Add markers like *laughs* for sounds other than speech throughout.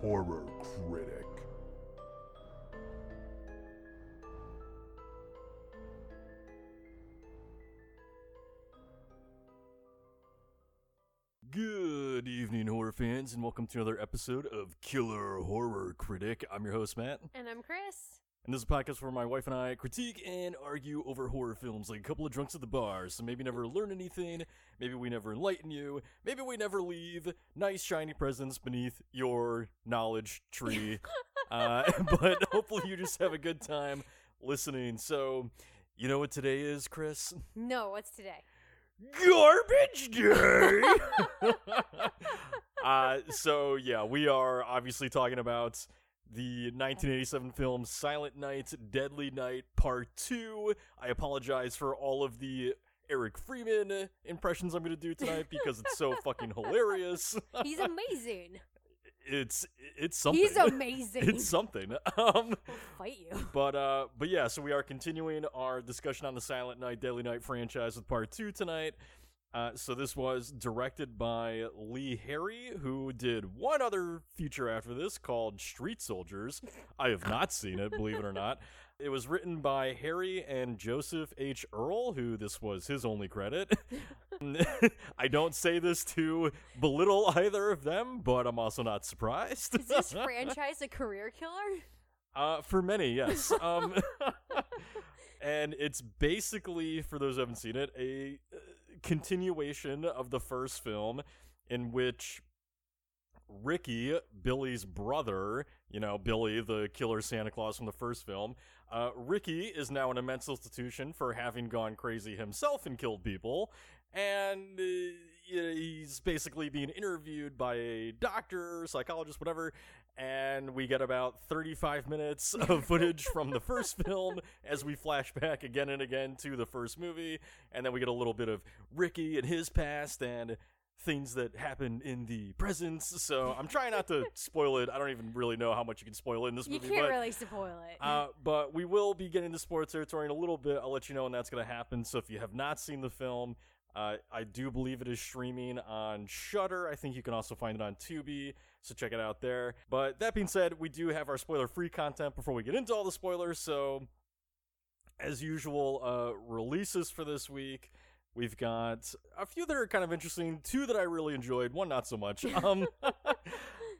Horror Critic. Good evening, horror fans, and welcome to another episode of Killer Horror Critic. I'm your host, Matt, And I'm Chris. And this is a podcast where my wife and I critique and argue over horror films like a couple of drunks at the bar. So maybe never learn anything, maybe we never enlighten you, maybe we never leave nice shiny presents beneath your knowledge tree. *laughs* uh, *laughs* but hopefully you just have a good time listening. So, you know what today is, Chris? No, what's today? garbage day. *laughs* uh, so yeah, we are obviously talking about the 1987 film Silent Night, Deadly Night Part 2. I apologize for all of the Eric Freeman impressions I'm going to do tonight because it's so fucking hilarious. *laughs* He's amazing. It's it's something. He's *laughs* amazing. it's something. Um He'll fight you. *laughs* but uh but yeah, so we are continuing our discussion on the Silent Night Deadly Night franchise with part 2 tonight. Uh, so this was directed by Lee Harry, who did one other feature after this called Street Soldiers. I have not seen it, believe it or not. *laughs* It was written by Harry and Joseph H. Earle, who this was his only credit. *laughs* I don't say this to belittle either of them, but I'm also not surprised. Is this *laughs* franchise a career killer? Uh, for many, yes. Um, and it's basically, for those who haven't seen it, a uh, continuation of the first film in which Ricky, Billy's brother, you know, Billy, the killer Santa Claus from the first film, uh, Ricky is now in a mental institution for having gone crazy himself and killed people. And uh, he's basically being interviewed by a doctor, psychologist, whatever. And we get about 35 minutes of *laughs* footage from the first film as we flash back again and again to the first movie. And then we get a little bit of Ricky and his past and things that happen in the present. So I'm trying not to *laughs* spoil it. I don't even really know how much you can spoil in this movie. You can't but, really spoil it. uh, but we will be getting to sports territory in a little bit. I'll let you know when that's going to happen. So if you have not seen the film, uh, I do believe it is streaming on Shudder. I think you can also find it on Tubi, so check it out there. But that being said, we do have our spoiler-free content before we get into all the spoilers. So, as usual, uh, releases for this week. We've got a few that are kind of interesting, two that I really enjoyed, one not so much. *laughs* Um,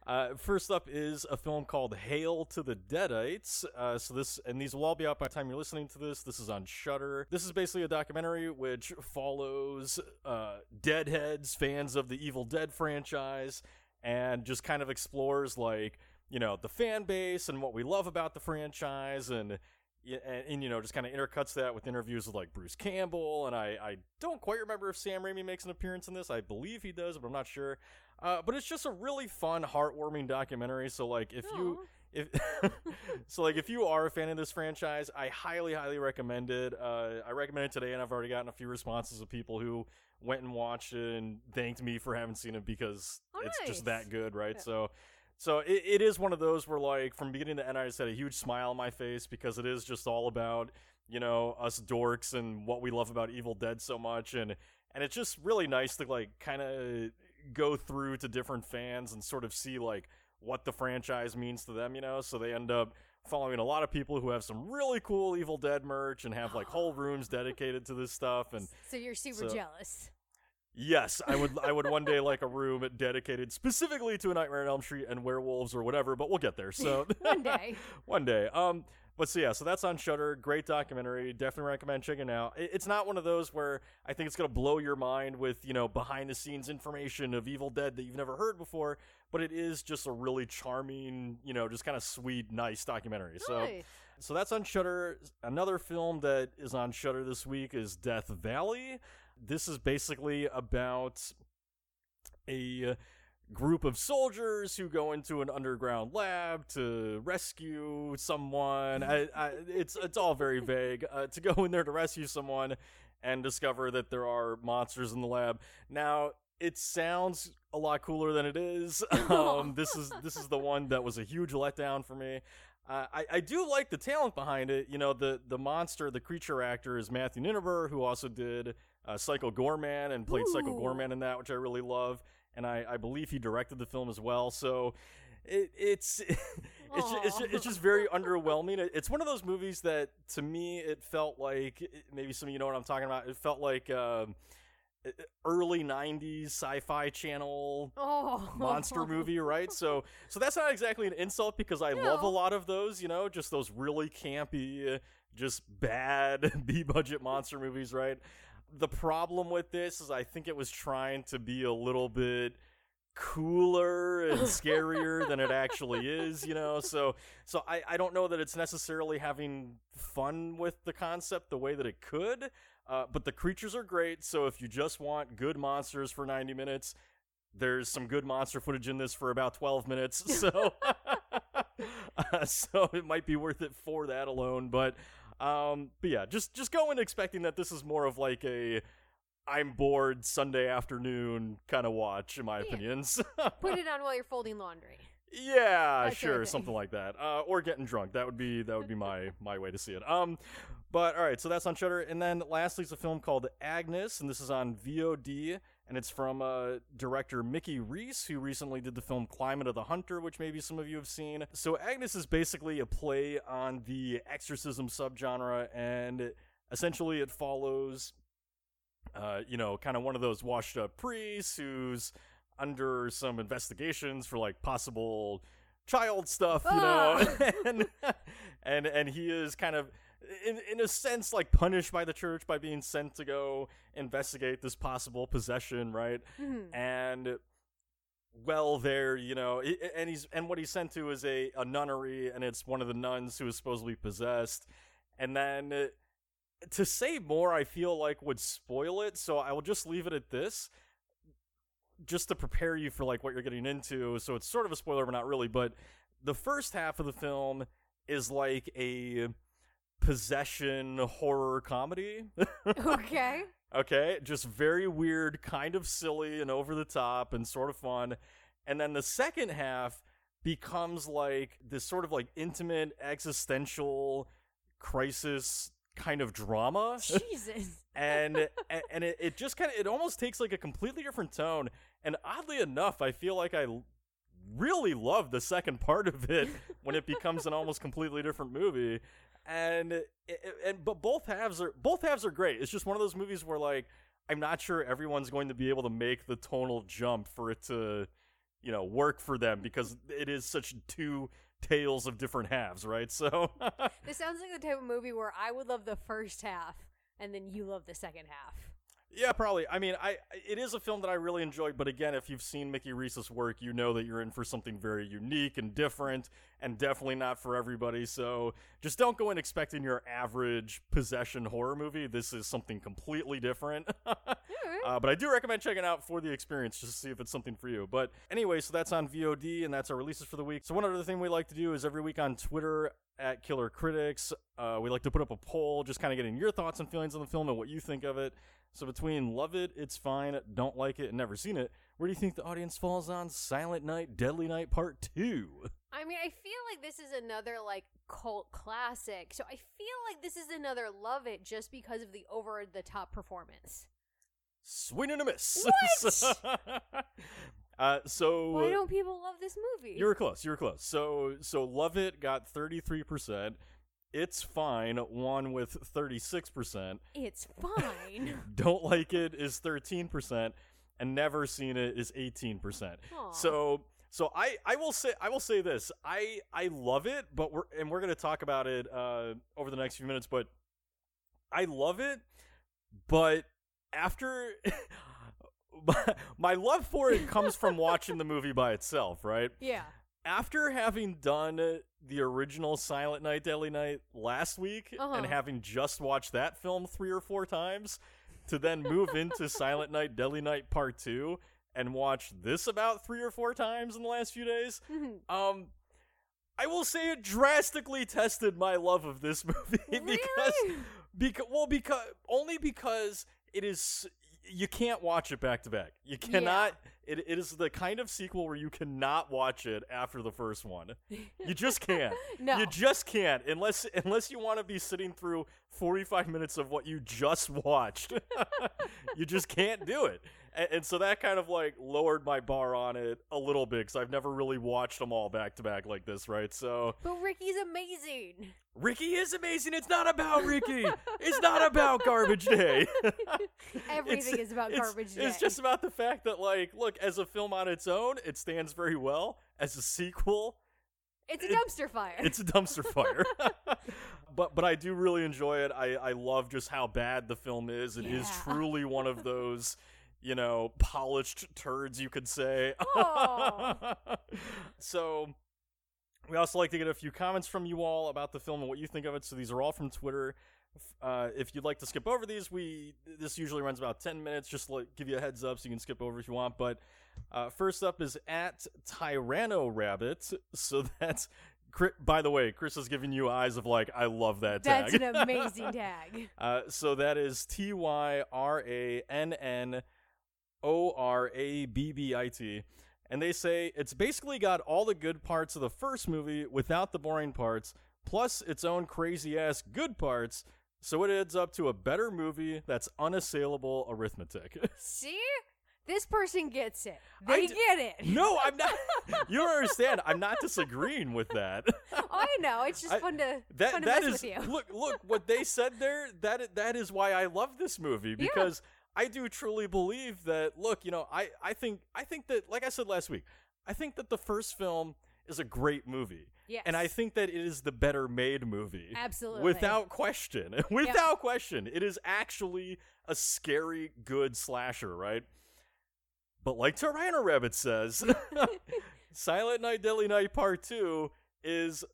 uh, first up is a film called Hail to the Deadites. Uh, so this, and these will all be out by the time you're listening to this. This is on Shudder. This is basically a documentary which follows uh, Deadheads, fans of the Evil Dead franchise, and just kind of explores like you know the fan base and what we love about the franchise and and, and you know, just kind of intercuts that with interviews with like Bruce Campbell, and I, I don't quite remember if Sam Raimi makes an appearance in this. I believe he does, but I'm not sure. Uh, but it's just a really fun, heartwarming documentary. So like, if you if *laughs* so like if you are a fan of this franchise, I highly, highly recommend it. Uh, I recommend it today, and I've already gotten a few responses of people who went and watched it and thanked me for having seen it because Oh, it's just that good, right? Yeah. So. So it, it is one of those where like from beginning to end I just had a huge smile on my face because it is just all about, you know, us dorks and what we love about Evil Dead so much and and it's just really nice to like kind of go through to different fans and sort of see like what the franchise means to them, you know? So they end up following a lot of people who have some really cool Evil Dead merch and have like whole rooms dedicated to this stuff and so you're super so- jealous. Yes, I would. I would one day like a room dedicated specifically to a Nightmare on Elm Street and werewolves or whatever. But we'll get there. So *laughs* One day. *laughs* one day. Um, but so yeah, so that's on Shudder. Great documentary. Definitely recommend checking it out. It- It's not one of those where I think it's gonna blow your mind with you know behind the scenes information of Evil Dead that you've never heard before. But it is just a really charming, you know, just kind of sweet, nice documentary. So. Nice. So that's on Shudder. Another film that is on Shutter this week is Death Valley. This is basically about a group of soldiers who go into an underground lab to rescue someone. I, I, it's it's all very vague. Uh, to go in there to rescue someone and discover that there are monsters in the lab. Now it sounds a lot cooler than it is. *laughs* Um, this is this is the one that was a huge letdown for me. Uh, I, I do like the talent behind it. You know, the the monster, the creature actor is Matthew Ninaber, who also did uh, Psycho Goreman and played Psycho Ooh. Goreman in that, which I really love. And I, I believe he directed the film as well. So it, it's *laughs* it's, it's, ju- it's just very *laughs* underwhelming. It's one of those movies that to me it felt like maybe some of you know what I'm talking about. It felt like um, early '90s sci-fi channel Oh. monster *laughs* movie, right? So so that's not exactly an insult because I love a lot of those, you know, just those really campy, just bad B budget monster movies, right? The problem with this is I think it was trying to be a little bit cooler and *laughs* scarier than it actually is, you know. So so I, I don't know that it's necessarily having fun with the concept the way that it could. Uh, but the creatures are great, so if you just want good monsters for 90 minutes, there's some good monster footage in this for about 12 minutes. *laughs* So *laughs* uh, so it might be worth it for that alone, but um but yeah, just just go in expecting that this is more of like a I'm bored Sunday afternoon kind of watch, in my Yeah. opinions. *laughs* Put it on while you're folding laundry. Yeah, That sort sure, something like that. Uh, or getting drunk. That would be that would be my *laughs* my way to see it. Um, but all right, so that's on Shudder, and then lastly is a film called Agnes, and this is on VOD, and it's from uh, director Mickey Reese, who recently did the film Climate of the Hunter, which maybe some of you have seen. So Agnes is basically a play on the exorcism subgenre, and essentially it follows uh, you know, kind of one of those washed up priests who's under some investigations for like possible child stuff, you know, Ah. *laughs* and and and he is kind of in in a sense like punished by the church by being sent to go investigate this possible possession, right? Mhm. and well there you know and he's and what he's sent to is a, a nunnery and it's one of the nuns who is supposedly possessed and then uh, to say more i feel like would spoil it so i will just leave it at this just to prepare you for like what you're getting into so it's sort of a spoiler but not really but the first half of the film is like a possession horror comedy *laughs* okay. Okay, just very weird, kind of silly and over the top and sort of fun. And then the second half becomes like this sort of like intimate existential crisis kind of drama. Jesus. *laughs* and and it, it just kind of it almost takes like a completely different tone and oddly enough i feel like I really love the second part of it when it becomes an almost completely different movie and and but both halves are both halves are great it's just one of those movies where like i'm not sure everyone's going to be able to make the tonal jump for it to you know work for them because it is such two tales of different halves right so *laughs* This sounds like the type of movie where I would love the first half and then you love the second half. Yeah, probably. I mean, I it is a film that I really enjoyed, but again, if you've seen Mickey Reese's work, you know that you're in for something very unique and different, and definitely not for everybody. So just don't go in expecting your average possession horror movie. This is something completely different. *laughs* Uh, but I do recommend checking out for the experience just to see if it's something for you. But anyway, so that's on VOD and that's our releases for the week. So one other thing we like to do is every week on Twitter at Killer Critics, uh, we like to put up a poll, just kind of getting your thoughts and feelings on the film and what you think of it. So between love it, it's fine, don't like it, and never seen it, where do you think the audience falls on Silent Night, Deadly Night Part Two? I mean, I feel like this is another like cult classic. So I feel like this is another love it just because of the over the top performance. Swing and a miss. What? *laughs* uh, so Why don't people love this movie? You were close. You were close. So so Love It got 33%. It's fine won with 36%. it's fine. *laughs* Don't like it is 13% and never seen it is 18%. So so I I will say I will say this. I I love it, but we're and we're going to talk about it uh over the next few minutes, but I love it, but after *laughs* *laughs* my, love for it comes from watching the movie by itself, right? *laughs* yeah. after having done the original Silent Night, Deadly Night last week Uh-huh. and having just watched that film three or four times, to then move into *laughs* Silent Night, Deadly Night Part 2 and watch this about three or four times in the last few days, um, I will say it drastically tested my love of this movie because Really? because well because only because it is you can't watch it back to back. You cannot it, it is the kind of sequel where you cannot watch it after the first one. You just can't. *laughs* No. You just can't unless unless you want to be sitting through 45 minutes of what you just watched. *laughs* you just can't do it. And, and so that kind of like lowered my bar on it a little bit because I've never really watched them all back to back like this, right? So But Ricky's amazing. Ricky is amazing. It's not about Ricky. it's not about Garbage Day. *laughs* Everything is about it's- Garbage Day. It's just about the fact that, like, look, as a film on its own, it stands very well. As a sequel, It's a dumpster fire. it's a dumpster fire. *laughs* but but I do really enjoy it. I I love just how bad the film is. It is Yeah. truly one of those. You know, polished turds, you could say. *laughs* So, we also like to get a few comments from you all about the film and what you think of it. So, these are all from Twitter. Uh, if you'd like to skip over these, we this usually runs about ten minutes. Just like give you a heads up, so you can skip over if you want. But uh, first up is at Tyranno Rabbit. So *laughs* that's by the way, Chris is giving you eyes of like I love that That's tag. an amazing *laughs* tag. Uh, so that is T Y R A N N O R A B B I T. And they say it's basically got all the good parts of the first movie without the boring parts, plus its own crazy ass good parts. So it adds up to a better movie that's unassailable arithmetic. *laughs* See? This person gets it. They d- get it. no, I'm not. *laughs* You don't understand. I'm not disagreeing with that. Oh, I know. It's just I- fun to That fun to that mess is with you. look look what they said there. That that is why I love this movie because I do truly believe that. Look, you know, I I think I think that like I said last week, I think that the first film is a great movie. Yes. And I think that it is the better made movie. Absolutely. Without question. *laughs* Without question. It is actually a scary good slasher, right? But like Tyranno Rabbit says, *laughs* *laughs* Silent Night Deadly Night Part 2 is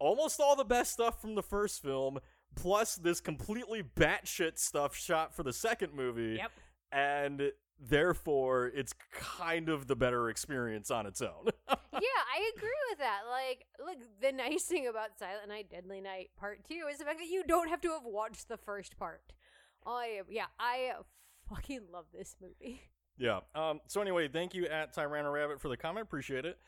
almost all the best stuff from the first film, plus this completely batshit stuff shot for the second movie. Yep. And therefore, it's kind of the better experience on its own. *laughs* yeah, I agree with that. Like, look, the nice thing about Silent Night, Deadly Night Part Two is the fact that you don't have to have watched the first part. I yeah, I fucking love this movie. Yeah. Um, so anyway, thank you at Tyranno Rabbit for the comment. Appreciate it.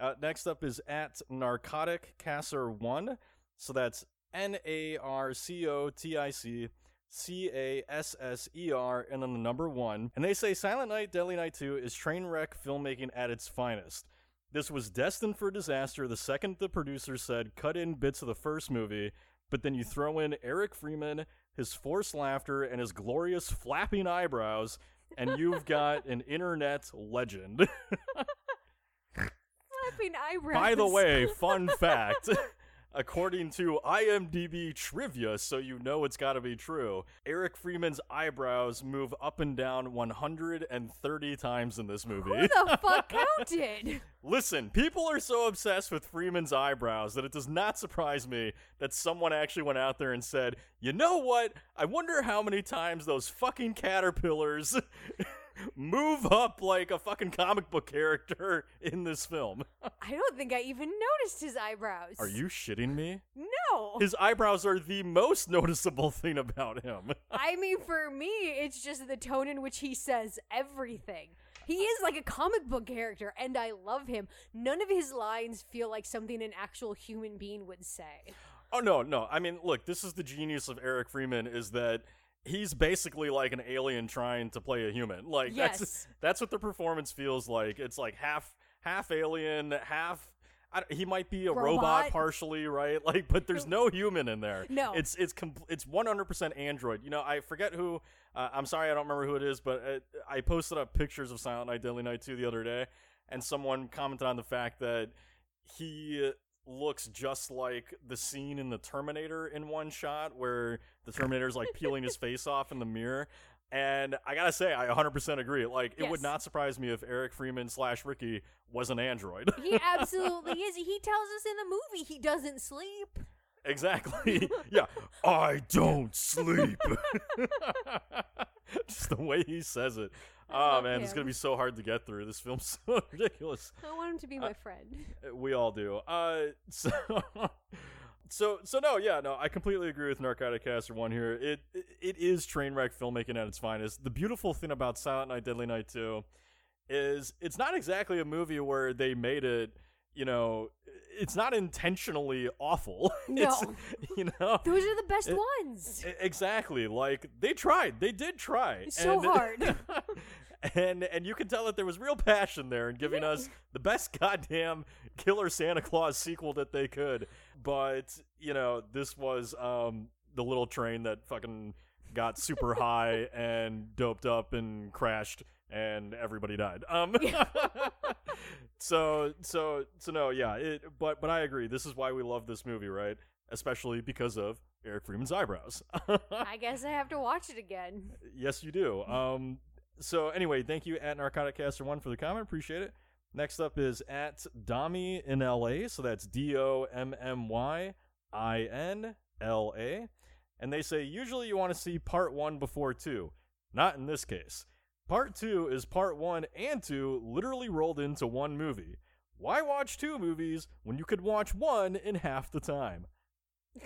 Uh, next up is at Narcotic Casser One. So that's N A R C O T I C C A S S E R and then the number one. And they say Silent Night, Deadly Night 2 is train wreck filmmaking at its finest. This was destined for disaster the second the producer said cut in bits of the first movie, but then you throw in Eric Freeman, his forced laughter, and his glorious flapping eyebrows, and you've got an internet legend. *laughs* *laughs* Flapping eyebrows. By the way, fun *laughs* fact. According to IMDb trivia, so you know it's got to be true, Eric Freeman's eyebrows move up and down 130 times in this movie. who the fuck *laughs* counted? Listen, people are so obsessed with Freeman's eyebrows that it does not surprise me that someone actually went out there and said, you know what? I wonder how many times those fucking caterpillars move up like a fucking comic book character in this film. *laughs* I don't think I even noticed his eyebrows. Are you shitting me? No. His eyebrows are the most noticeable *laughs* thing about him. I *laughs* mean, for me, it's just the tone in which he says everything. He is like a comic book character, and I love him. None of his lines feel like something an actual human being would say. Oh no, no. I mean, look, this is the genius of Eric Freeman is that he's basically like an alien trying to play a human. Like that's Yes. that's what the performance feels like. It's like half half alien, half I, he might be a robot. Robot. partially, right? *laughs* Like, but there's no human in there. No. it's it's com- it's 100% android. You know, I forget who. Uh, I'm sorry, I don't remember who it is, but uh, I posted up pictures of Silent Night, Deadly Night 2 the other day, and someone commented on the fact that he looks just like the scene in the Terminator in one shot where the Terminator's like peeling his *laughs* face off in the mirror. And I gotta say, I 100% agree. Like, it would not surprise me if Eric Freeman slash Ricky was an android. He absolutely *laughs* is. He tells us in the movie he doesn't sleep. exactly. *laughs* yeah. I don't sleep. *laughs* Just the way he says it. I Oh man, it's gonna be so hard to get through. This film's *laughs* so ridiculous. I want him to be my friend. *laughs* We all do. Uh, so, so, so no, yeah, no, I completely agree with Narcotic Caster One here. It, it, it is train wreck filmmaking at its finest. The beautiful thing about Silent Night, Deadly Night Two is it's not exactly a movie where they made it. You know, it's not intentionally awful. *laughs* It's, No. *laughs* you know, Those are the best It- ones. Exactly. Like they tried. They did try. It's so And- hard. *laughs* and and you can tell that there was real passion there in giving us the best goddamn Killer Santa Claus sequel that they could. But, you know, this was um the little train that fucking got super high and doped up and crashed and everybody died. Um *laughs* *laughs* So so so no, yeah, it but but I agree. This is why we love this movie, right? Especially because of Eric Freeman's eyebrows. *laughs* I guess I have to watch it again. Yes, you do. Um, so anyway, thank you at Narcotic Caster One for the comment. Appreciate it. Next up is at Dommy in LA. So that's D O M M Y I N L A. And they say usually you want to see part one before two. Not in this case. Part two is part one and two literally rolled into one movie. Why watch two movies when you could watch one in half the time? *laughs*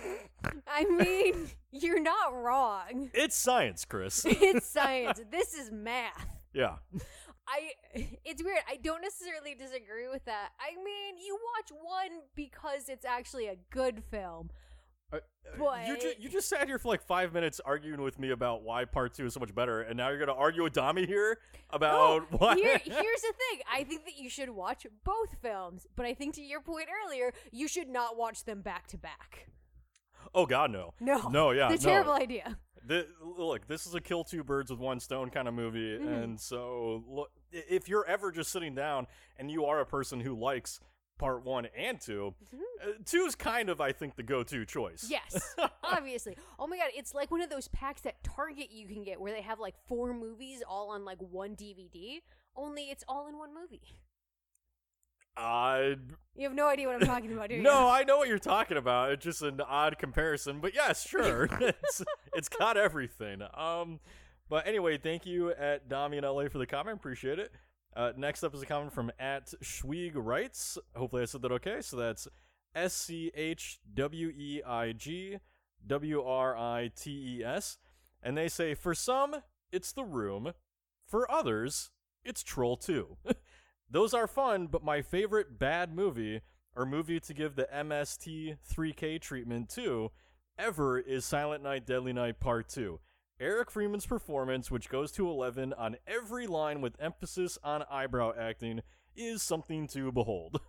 I mean, *laughs* you're not wrong. It's science, Chris. *laughs* It's science. this is math. yeah. I it's weird. I don't necessarily disagree with that. I mean, you watch one because it's actually a good film. Uh, But- you, ju- you just sat here for like five minutes arguing with me about why part two is so much better, and now you're going to argue with Dommy here about Oh, why. Here, *laughs* here's the thing. I think that you should watch both films, but I think to your point earlier, you should not watch them back to back. oh God, no, No, no, yeah, no. terrible idea. Th- look, this is a kill two birds with one stone kind of movie, Mhm. and so look, if you're ever just sitting down and you are a person who likes part one and 2 uh, is kind of, I think, the go-to choice. Yes, *laughs* obviously. Oh my god, it's like one of those packs that Target you can get where they have like four movies all on like one DVD. Only it's all in one movie. I You have no idea what I'm talking about, do? *laughs* No, I know what you're talking about. It's just an odd comparison, but yes, *laughs* sure. it's it's got everything. Um, but anyway, thank you at Dommy in LA for the comment. Appreciate it. Uh, next up is a comment from at Schweig Writes. Hopefully, I said that okay. So that's S C H W E I G W R I T E S, and they say for some it's The Room, for others it's Troll Two. *laughs* Those are fun, but my favorite bad movie or movie to give the MST 3K treatment to ever is Silent Night Deadly Night Part 2. Eric Freeman's performance, which goes to 11 on every line with emphasis on eyebrow acting, is something to behold.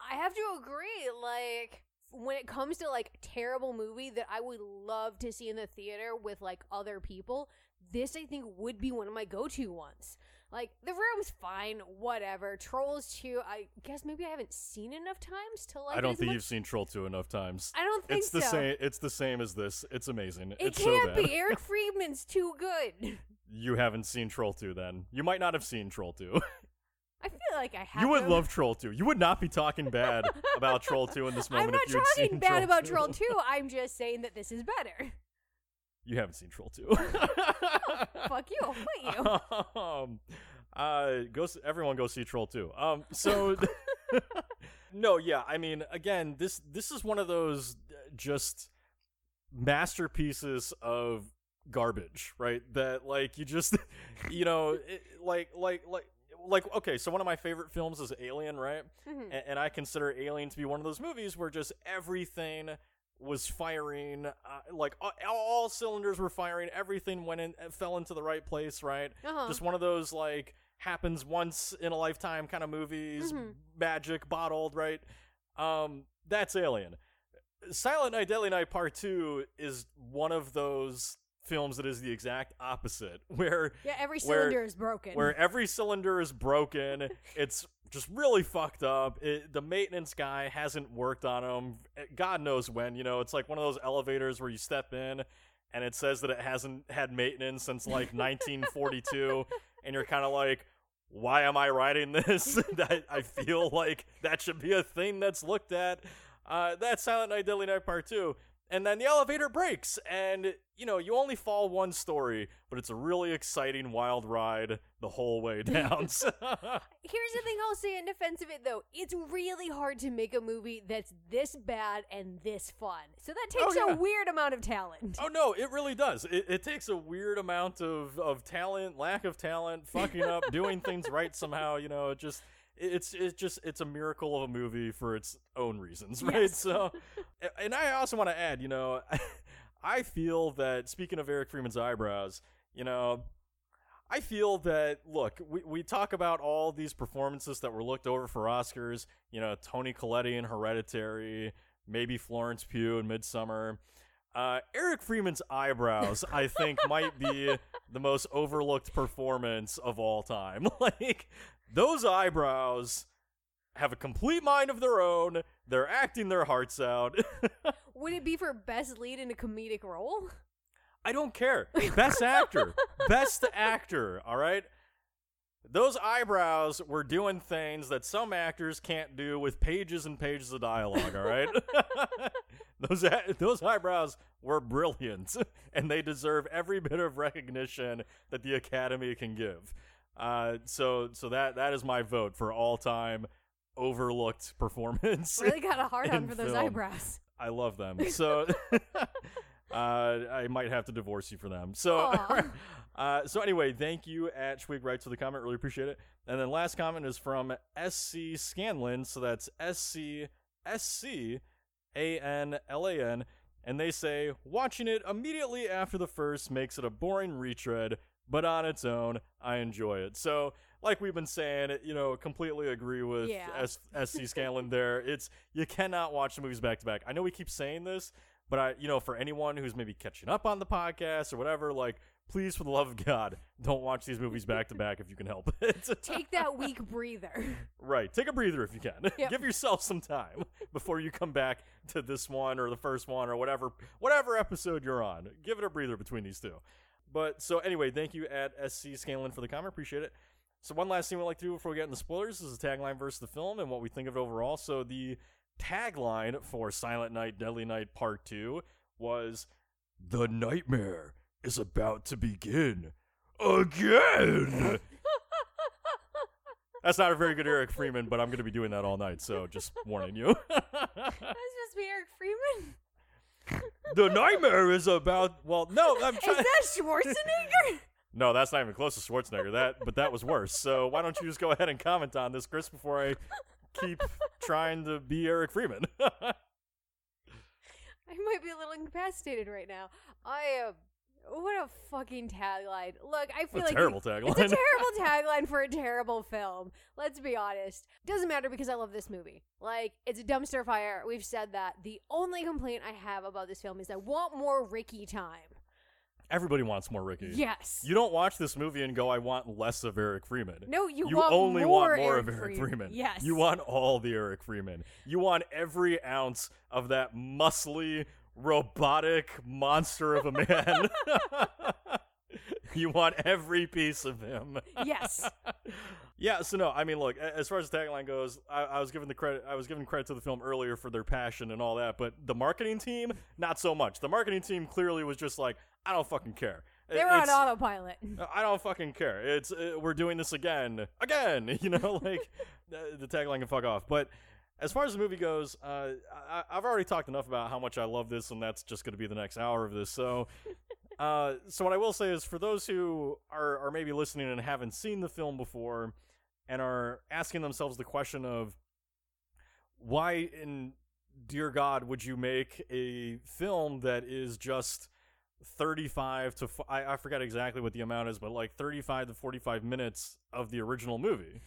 I have to agree. Like when it comes to like terrible movie that I would love to see in the theater with like other people, this I think would be one of my go-to ones. Like The Room's fine, whatever. Trolls 2, I guess maybe I haven't seen enough times to like I don't think much. you've seen Troll 2 enough times. I don't think It's the same it's the same as this. It's amazing. It it's can't so be. *laughs* Eric Freeman's too good. You haven't seen Troll 2 then. You might not have seen Troll 2. *laughs* I feel like I have. you would love Troll 2. You would not be talking bad about Troll 2 in this *laughs* moment I'm not if you had talking bad Troll about 2. Troll 2. I'm just saying that this is better. You haven't seen Troll 2. *laughs* Fuck you. I'll fight you. *laughs* um, uh, go. Everyone, go see Troll 2. Um, so *laughs* no, yeah. I mean, again, this this is one of those uh, just masterpieces of garbage, right? That like you just, you know, it, like like like. Like okay, so one of my favorite films is Alien, right? Mhm. and, and I consider Alien to be one of those movies where just everything was firing, uh, like all, all cylinders were firing, everything went in, fell into the right place, right? Uh-huh. Just one of those like happens once in a lifetime kind of movies, Mhm. magic bottled, right? Um, that's Alien. Silent Night, Deadly Night Part Two is one of those films that is the exact opposite, *laughs* where Yeah, every cylinder is broken. where every cylinder is broken. it's just really fucked up. It, the maintenance guy hasn't worked on them. God knows when. You know, it's like one of those elevators where you step in and it says that it hasn't had maintenance since like *laughs* 1942, and you're kind of like. Why am I writing *laughs* this? that I feel like that should be a thing that's looked at. Uh, that's Silent Night, Deadly Night Part Two. And then the elevator breaks and you know you only fall one story but it's a really exciting wild ride the whole way *laughs* down Here's the thing I'll say in defense of it though. It's really hard to make a movie that's this bad and this fun. So that oh, takes Oh, yeah. a weird amount of talent. oh no it really does it, it takes a weird amount of, of talent lack of talent fucking up doing things right somehow you know it just it's it's just it's a miracle of a movie for its own reasons *laughs* right Yes. so *laughs* and i also want to add you know *laughs* i feel that speaking of eric freeman's eyebrows you know I feel that look, we, we talk about all these performances that were looked over for Oscars, you know, Toni Collette in Hereditary, maybe Florence Pugh in Midsommar. Uh, Eric Freeman's eyebrows, I think, might be the most overlooked performance of all time. like, those eyebrows have a complete mind of their own. They're acting their hearts out. *laughs* Would it be for best lead in a comedic role? I don't care. *laughs* Best actor. Best actor, all right? Those eyebrows were doing things that some actors can't do with pages and pages of dialogue, all right? *laughs* those a- those eyebrows were brilliant and they deserve every bit of recognition that the Academy can give. Uh, so so that that is my vote for all-time overlooked performance. Really got a hard *laughs* on for those film. eyebrows. I love them. *laughs* So *laughs* uh, I might have to divorce you for them. So uh, so anyway, thank you at Schwig Writes for the comment. Really appreciate it. And then last comment is from SC Scanlan. So that's S C S C A N L A N. And they say, watching it immediately after the first makes it a boring retread, but on its own, I enjoy it. So, like we've been saying, you know, completely agree with Yeah. S- SC *laughs* Scanlan there. It's you cannot watch the movies back to back. I know we keep saying this, but I, you know, for anyone who's maybe catching up on the podcast or whatever, like, please, for the love of God, don't watch these movies back to back if you can help *laughs* it. Take that week breather. right, take a breather if you can. Yep. Give yourself some time before you come back to this one or the first one or whatever, whatever episode you're on. Give it a breather between these two. But so anyway, thank you at SC Scanlan for the comment. Appreciate it. So one last thing we'd like to do before we get into spoilers is the tagline versus the film and what we think of it overall. So the tagline for Silent Night, Deadly Night Part Two was The nightmare is about to begin. Again! *laughs* That's not a very good Eric Freeman, but I'm going to be doing that all night. So just warning you. *laughs* That's supposed to be Eric Freeman. The nightmare is about. Well, no, I'm trying. Is that Schwarzenegger? *laughs* No, that's not even close to Schwarzenegger. That, but that was worse. So why don't you just go ahead and comment on this, Chris, before I keep trying to be Eric Freeman? *laughs* I might be a little incapacitated right now. I uh, what a fucking tagline. Look, I feel a like terrible It's a *laughs* terrible tagline for a terrible film. Let's be honest. Doesn't matter because I love this movie. Like, it's a dumpster fire. We've said that. The only complaint I have about this film is I want more Ricky time. Everybody wants more Ricky. Yes. You don't watch this movie and go, "I want less of Eric Freeman." no, you, you want only more want more Eric of Eric Freeman. Yes. You want all the Eric Freeman. You want every ounce of that muscly, robotic monster of a man. *laughs* you want every piece of him. Yes. *laughs* yeah, so no, I mean, look, as far as the tagline goes, I, I was giving the credit. I was giving credit to the film earlier for their passion and all that, but the marketing team, not so much. The marketing team clearly was just like, I don't fucking care. They were on It's- autopilot. *laughs* I don't fucking care. It's uh, we're doing this again, again. You know, like the, the tagline can fuck off. But as far as the movie goes, uh, I, I've already talked enough about how much I love this, and that's just going to be the next hour of this. So, *laughs* uh, so what I will say is, for those who are are maybe listening and haven't seen the film before, and are asking themselves the question of why in dear God would you make a film that is just 35 to I, I forget exactly what the amount is, but like 35 to 45 minutes of the original movie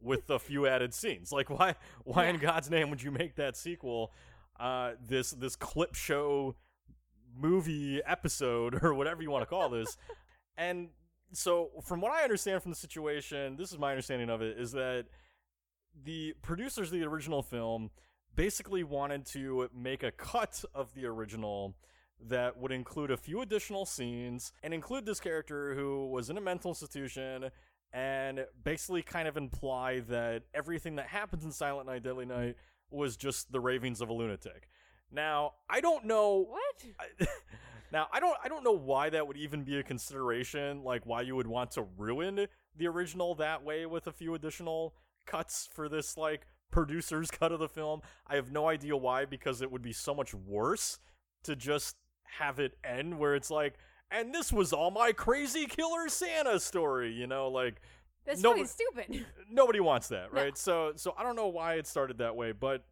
with a few added scenes. Like why why in God's name would you make that sequel uh this this clip show movie episode *laughs* or whatever you want to call this? and so from what I understand from the situation, this is my understanding of it is that the producers of the original film basically wanted to make a cut of the original that would include a few additional scenes and include this character who was in a mental institution and basically kind of imply that everything that happens in Silent Night, Deadly Night was just the ravings of a lunatic. Now, I don't know What? *laughs* Now I don't I don't know why that would even be a consideration, like why you would want to ruin the original that way with a few additional cuts for this like producer's *laughs* cut of the film. I have no idea why because it would be so much worse to just have it end where it's like and this was all my crazy killer Santa story, you know, like That's No, fucking stupid. nobody wants that, No. right? So so I don't know why it started that way, but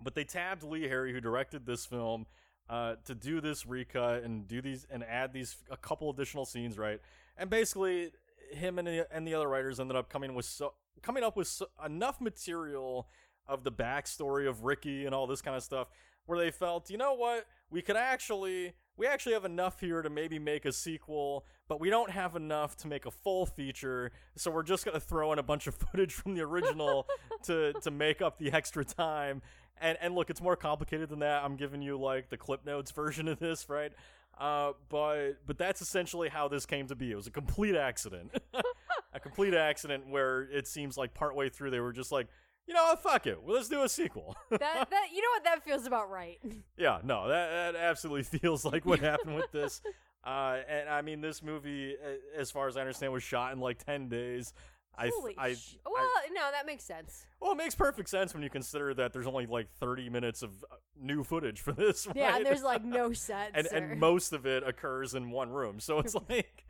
but they tabbed Lee Harry, who directed this film, uh, to do this recut and do these and add these a couple additional scenes, right? And basically, him and the, and the other writers ended up coming with so coming up with so, enough material of the backstory of Ricky and all this kind of stuff, where they felt, you know what, we could actually we actually have enough here to maybe make a sequel, but we don't have enough to make a full feature, so we're just gonna throw in a bunch of *laughs* footage from the original to to make up the extra time. And and look, it's more complicated than that. I'm giving you like the clip notes version of this, right? Uh, but but that's essentially how this came to be. It was a complete accident, *laughs* a complete accident where it seems like partway through they were just like, you know, fuck it, well, let's do a sequel. *laughs* that that you know what that feels about right. *laughs* Yeah, no, that, that absolutely *laughs* feels like what happened with this. Uh, and I mean, this movie, as far as I understand, was shot in like ten days. I, Holy I, sh- Well, I- no, that makes sense. well, it makes perfect sense when you consider that there's only like thirty minutes of uh, new footage for this. Yeah, and there's like no sets. and or- and most of it occurs in one room. So it's like,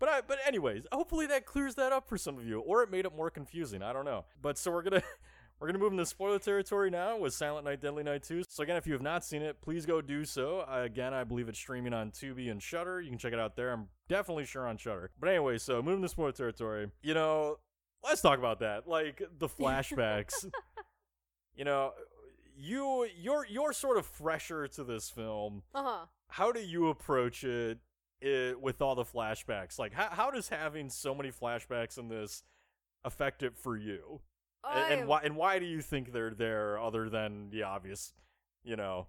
but I, but anyways, hopefully that clears that up for some of you, or it made it more confusing. I don't know. But so we're gonna. We're gonna move into spoiler territory now with Silent Night, Deadly Night 2. So again, if you have not seen it, please go do so. Again, I believe it's streaming on Tubi and Shudder. You can check it out there. I'm definitely sure on Shudder. But anyway, so moving to spoiler territory. You know, let's talk about that. Like the *laughs* flashbacks. you know, you you're you're sort of fresher to this film uh-huh. how do you approach it, it with all the flashbacks? Like, how, how does having so many flashbacks in this affect it for you? And, and why and why do you think they're there other than the obvious, you know?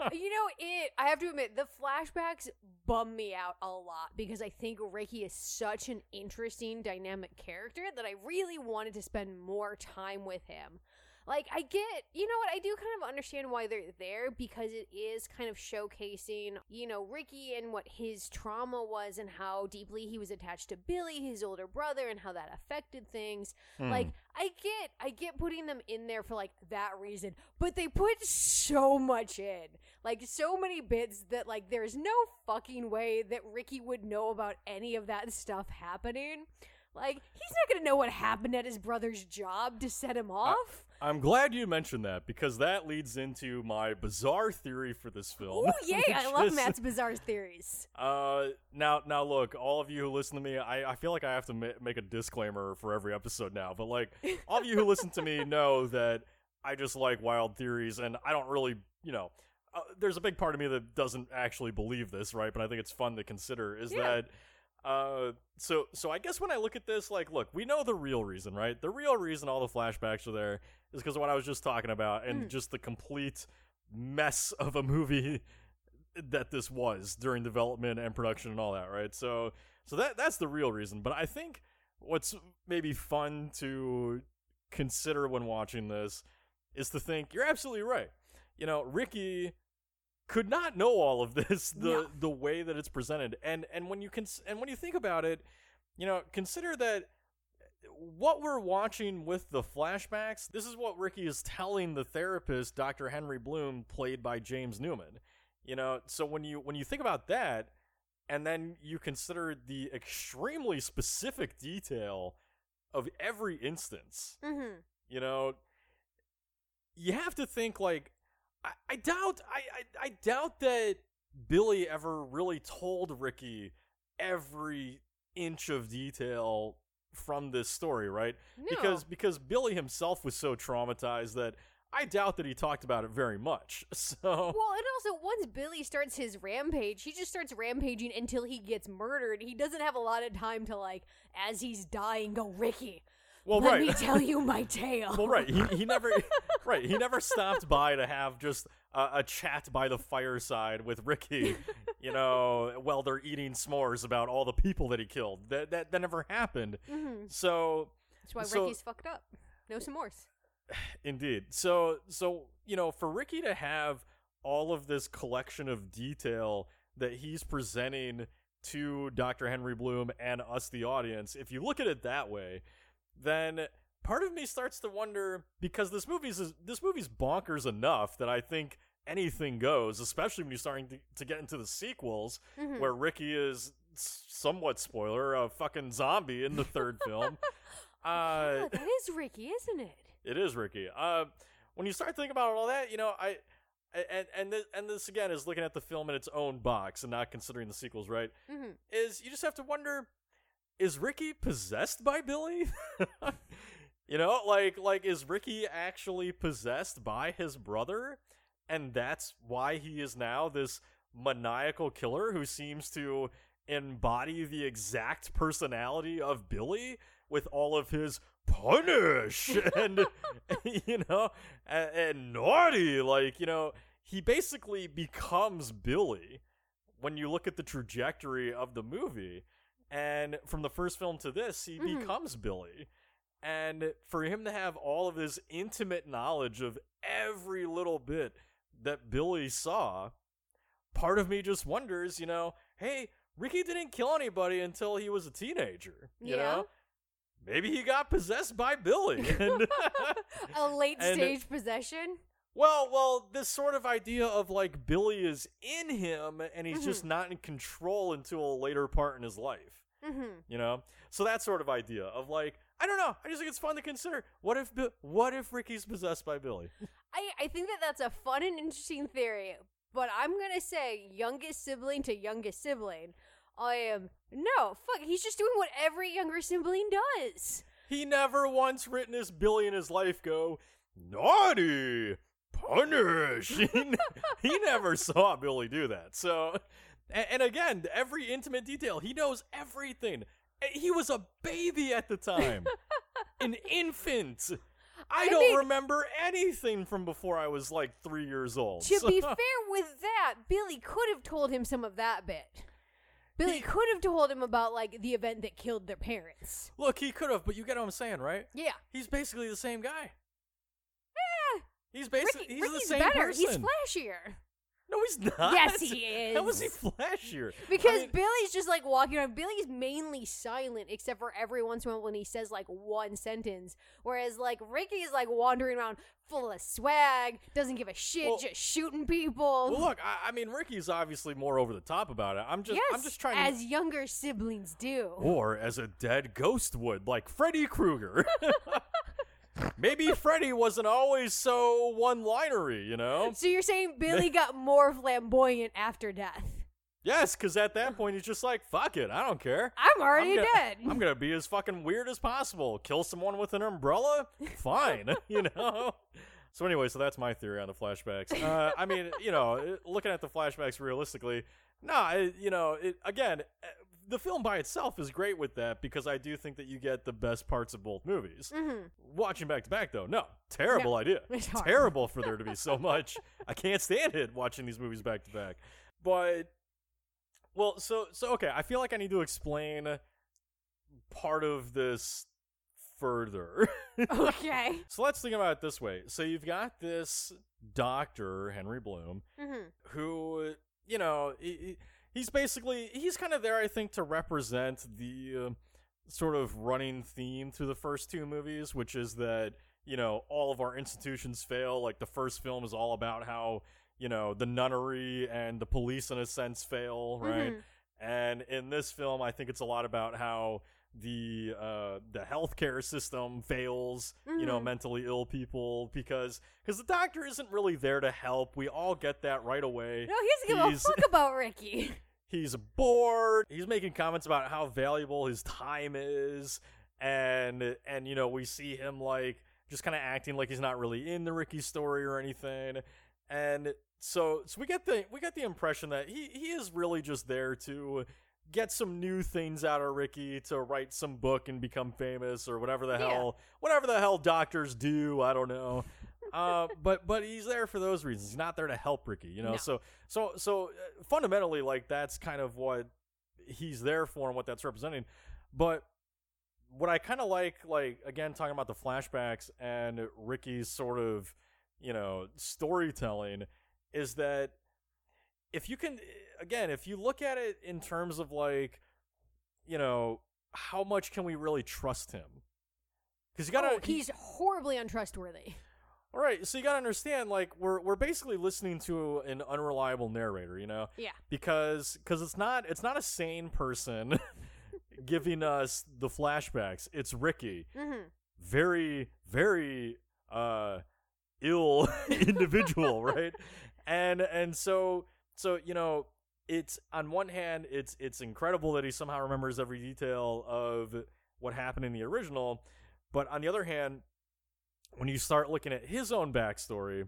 Uh, you know, it. I have to admit, the flashbacks bum me out a lot because I think Ricky is such an interesting, dynamic character that I really wanted to spend more time with him. Like, I get, you know what? I do kind of understand why they're there because it is kind of showcasing, you know, Ricky and what his trauma was and how deeply he was attached to Billy, his older brother, and how that affected things. Hmm. Like I get I get putting them in there for like that reason, but they put so much in. Like so many bits that like there's no fucking way that Ricky would know about any of that stuff happening. Like he's not going to know what happened at his brother's job to set him off. I'm glad you mentioned that because that leads into my bizarre theory for this film. Oh yay, *laughs* I love is- Matt's bizarre theories. *laughs* Uh, now, now, look, all of you who listen to me, I, I feel like I have to ma- make a disclaimer for every episode now. But like, all of you who listen to me *laughs* know that I just like wild theories, and I don't really, you know, uh, there's a big part of me that doesn't actually believe this, right? But I think it's fun to consider. Is Yeah. that uh, so so I guess when I look at this, like, look, we know the real reason, right? The real reason all the flashbacks are there is because of what I was just talking about, and Mm. just the complete mess of a movie that this was during development and production and all that, right? So so that that's the real reason. But I think what's maybe fun to consider when watching this is to think you're absolutely right. You know, Ricky could not know all of this *laughs* the No. the way that it's presented. And and when you cons- and when you think about it, you know, consider that what we're watching with the flashbacks, this is what Ricky is telling the therapist, Dr. Henry Bloom, played by James Newman. You know, so when you when you think about that, and then you consider the extremely specific detail of every instance, Mm-hmm. you know, you have to think like I, I doubt I, I I doubt that Billy ever really told Ricky every inch of detail from this story, right? No. Because because Billy himself was so traumatized that I doubt that he talked about it very much. *laughs* So Well, and also once Billy starts his rampage, he just starts rampaging until he gets murdered. He doesn't have a lot of time to like, as he's dying, go Ricky. Well, let right. me *laughs* tell you my tale. well, right. He he never *laughs* right. He never stopped by to have just a, a chat by the fireside with Ricky. *laughs* You know, while they're eating s'mores about all the people that he killed. That that that never happened. hmm So That's why So- Ricky's fucked up. No s'mores. *sighs* Indeed. So so you know, for Ricky to have all of this collection of detail that he's presenting to Dr. Henry Bloom and us, the audience, if you look at it that way, then part of me starts to wonder because this movie's is this movie's bonkers enough that I think anything goes, especially when you're starting to, to get into the sequels Mhm. where Ricky is somewhat spoiler a fucking zombie in the third film. *laughs* Uh, Yeah, that is Ricky, isn't it? it is Ricky. Uh, when you start thinking about all that, you know, I and and this, and this again is looking at the film in its own box and not considering the sequels, right? hmm Is you just have to wonder: Is Ricky possessed by Billy? *laughs* you know, like like is Ricky actually possessed by his brother, and that's why he is now this maniacal killer who seems to embody the exact personality of Billy with all of his punish *laughs* and you know and, and naughty. Like you know he basically becomes Billy when you look at the trajectory of the movie and from the first film to this he Mhm. becomes Billy and for him to have all of this intimate knowledge of every little bit that Billy saw part of me just wonders you know hey Ricky didn't kill anybody until he was a teenager you Yeah. know maybe he got possessed by Billy and *laughs* A late *laughs* stage possession. Well, well, this sort of idea of like Billy is in him and he's just Mm-hmm. not in control until a later part in his life, hmm you know? So that sort of idea of like, I don't know, I just think it's fun to consider. What if what if Ricky's possessed by Billy? *laughs* I, I think that that's a fun and interesting theory, but I'm gonna say youngest sibling to youngest sibling. I am no fuck. He's just doing what every younger sibling does. He never once witnessed Billy in his life go, naughty, punish. *laughs* he, he never saw Billy do that. So, and, again, every intimate detail, he knows everything. He was a baby at the time, *laughs* an infant. I, I don't mean- remember anything from before I was like three years old. To So- be *laughs* fair with that, Billy could have told him some of that bit. Billy He- could have told him about like the event that killed their parents. look, he could have, but you get what I'm saying, right? Yeah. He's basically the same guy. He's basically Ricky, he's Ricky's the same better. person. He's flashier. no, he's not. Yes, he *laughs* is. How is he flashier? I Because mean- Billy's just like walking around. Billy's mainly silent, except for every once in a while when he says like one sentence. Whereas like Ricky is like wandering around full of swag, doesn't give a shit, Well- just shooting people. Well, look, I, I mean, Ricky's obviously more over the top about it. I'm just, yes, I'm just trying as to, younger siblings do. or as a dead ghost would, like Freddy Krueger. *laughs* *laughs* Maybe Freddy wasn't always so one-linery, you know? So you're saying Billy *laughs* got more flamboyant after death? Yes, because at that point he's just like, fuck it, I don't care. I'm already I'm gonna, dead. I'm gonna be as fucking weird as possible. Kill someone with an umbrella? Fine, *laughs* you know. So anyway, so that's my theory on the flashbacks. Uh, I mean, you know, looking at the flashbacks realistically, no, it, you know, it, again, uh, the film by itself is great with that because I do think that you get the best parts of both movies. hmm Watching back to back, though, no, terrible idea. *laughs* Terrible for there to be so *laughs* much. I can't stand it watching these movies back to back. But well, so so okay, I feel like I need to explain part of this further. *laughs* Okay. so let's think about it this way. So you've got this doctor, Henry Bloom, hmm who, you know, he, he- he's basically he's kind of there I think to represent the uh, sort of running theme through the first two movies, which is that, you know, all of our institutions fail. Like the first film is all about how, you know, the nunnery and the police in a sense fail, right? Mhm. And in this film, I think it's a lot about how the uh the healthcare system fails you know Mhm. mentally ill people because because the doctor isn't really there to help we all get that right away No, he doesn't give a fuck about Ricky. *laughs* he's bored. He's making comments about how valuable his time is. And and you know we see him like just kind of acting like he's not really in the ricky story or anything. And so so we get the we get the impression that he he is really just there to get some new things out of ricky to write some book and become famous or whatever the Yeah. hell whatever the hell doctors do. I don't know uh, but but he's there for those reasons. He's not there to help Ricky, you know. No. So so so uh, fundamentally, like that's kind of what he's there for and what that's representing. But what I kind of like, like again, talking about the flashbacks and Ricky's sort of, you know, storytelling is that if you can again, if you look at it in terms of like, you know, how much can we really trust him? Because you gotta, oh, he's horribly untrustworthy. All right. So you gotta understand, like, we're we're basically listening to an unreliable narrator, you know, Yeah. because because it's not it's not a sane person *laughs* giving us the flashbacks. It's Ricky, Mm-hmm. very very uh ill *laughs* individual, *laughs* right? And and so so you know it's on one hand it's it's incredible that he somehow remembers every detail of what happened in the original, but on the other hand, when you start looking at his own backstory, you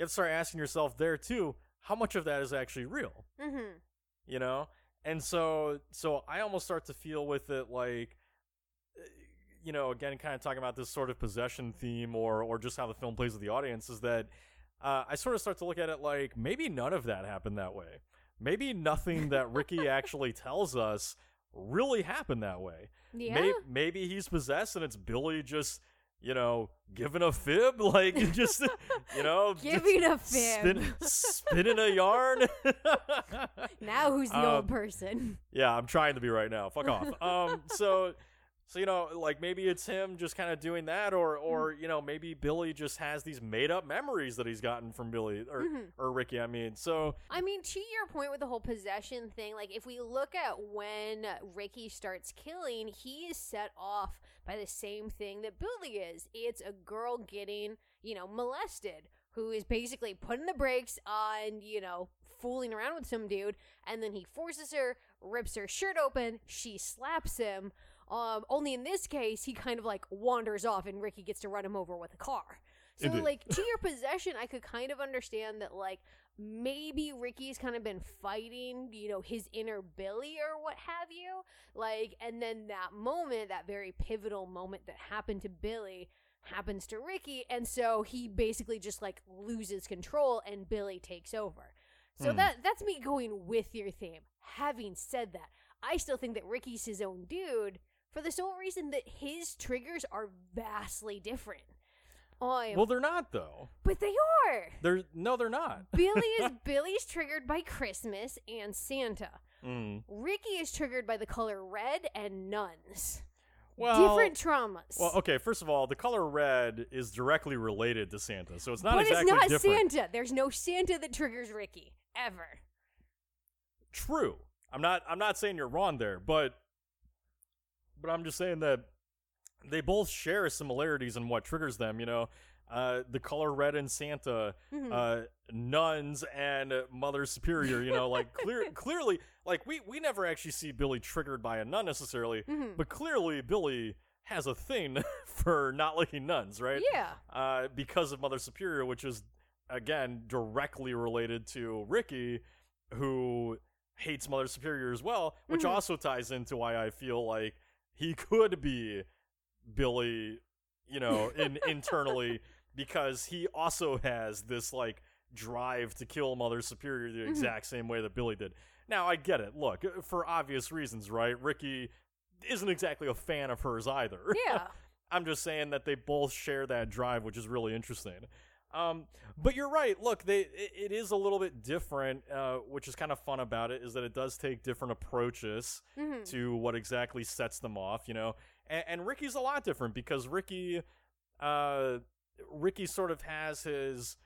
have to start asking yourself there too, how much of that is actually real? Mm-hmm. you know and so so i almost start to feel with it like uh, you know again kind of talking about this sort of possession theme or or just how the film plays with the audience is that uh, i sort of start to look at it like maybe none of that happened that way maybe nothing that ricky *laughs* actually tells us really happened that way Yeah. May- maybe he's possessed and it's billy just you know giving a fib *laughs* like just you know *laughs* Giving a fib. spin, *laughs* spinning a yarn now who's the old Um, person? yeah, I'm trying to be right now. Fuck off. Um, so, so you know, like maybe it's him just kind of doing that, or or you know, maybe Billy just has these made up memories that he's gotten from Billy or Mhm. or Ricky. I mean, so I mean, to your point with the whole possession thing, like if we look at when Ricky starts killing, he is set off by the same thing that Billy is. It's a girl getting, you know, molested who is basically putting the brakes on, you know, fooling around with some dude, and then he forces her, rips her shirt open, she slaps him. Um, only in this case, he kind of like wanders off, and Ricky gets to run him over with a car. So, Indeed. like, to your *laughs* possession, I could kind of understand that, like, maybe Ricky's kind of been fighting, you know, his inner Billy or what have you. Like, and then that moment, that very pivotal moment that happened to Billy happens to Ricky. And so he basically just like loses control and Billy takes over. So Hmm. that that's me going with your theme. Having said that, I still think that Ricky's his own dude for the sole reason that his triggers are vastly different. Um, well, they're not though. but they are. They're no, they're not. Billy is *laughs* Billy's triggered by Christmas and Santa. Mm. Ricky is triggered by the color red and nuns. Well, Different traumas. Well, okay. First of all, the color red is directly related to Santa, so it's not but exactly it's not different. Santa. There's no Santa that triggers Ricky ever. True. I'm not. I'm not saying you're wrong there, but but I'm just saying that they both share similarities in what triggers them. You know, uh, the color red in Santa, Mhm. uh, nuns and Mother Superior. You know, like clear, *laughs* clearly, like we we never actually see Billy triggered by a nun necessarily, Mhm. but clearly Billy has a thing *laughs* for not liking nuns, right? Yeah. uh, because of Mother Superior, which is again directly related to Ricky, who hates Mother Superior as well, which Mhm. also ties into why I feel like he could be Billy, you know, in *laughs* internally because he also has this like drive to kill Mother Superior the Mhm. exact same way that Billy did. Now I get it. Look, for obvious reasons, right? Ricky isn't exactly a fan of hers either. Yeah. *laughs* I'm just saying that they both share that drive, which is really interesting. Um, but you're right. Look, they it, it is a little bit different, uh, which is kind of fun about it. Is that it does take different approaches Mhm. to what exactly sets them off, you know. And, and Ricky's a lot different because Ricky, uh, Ricky sort of has his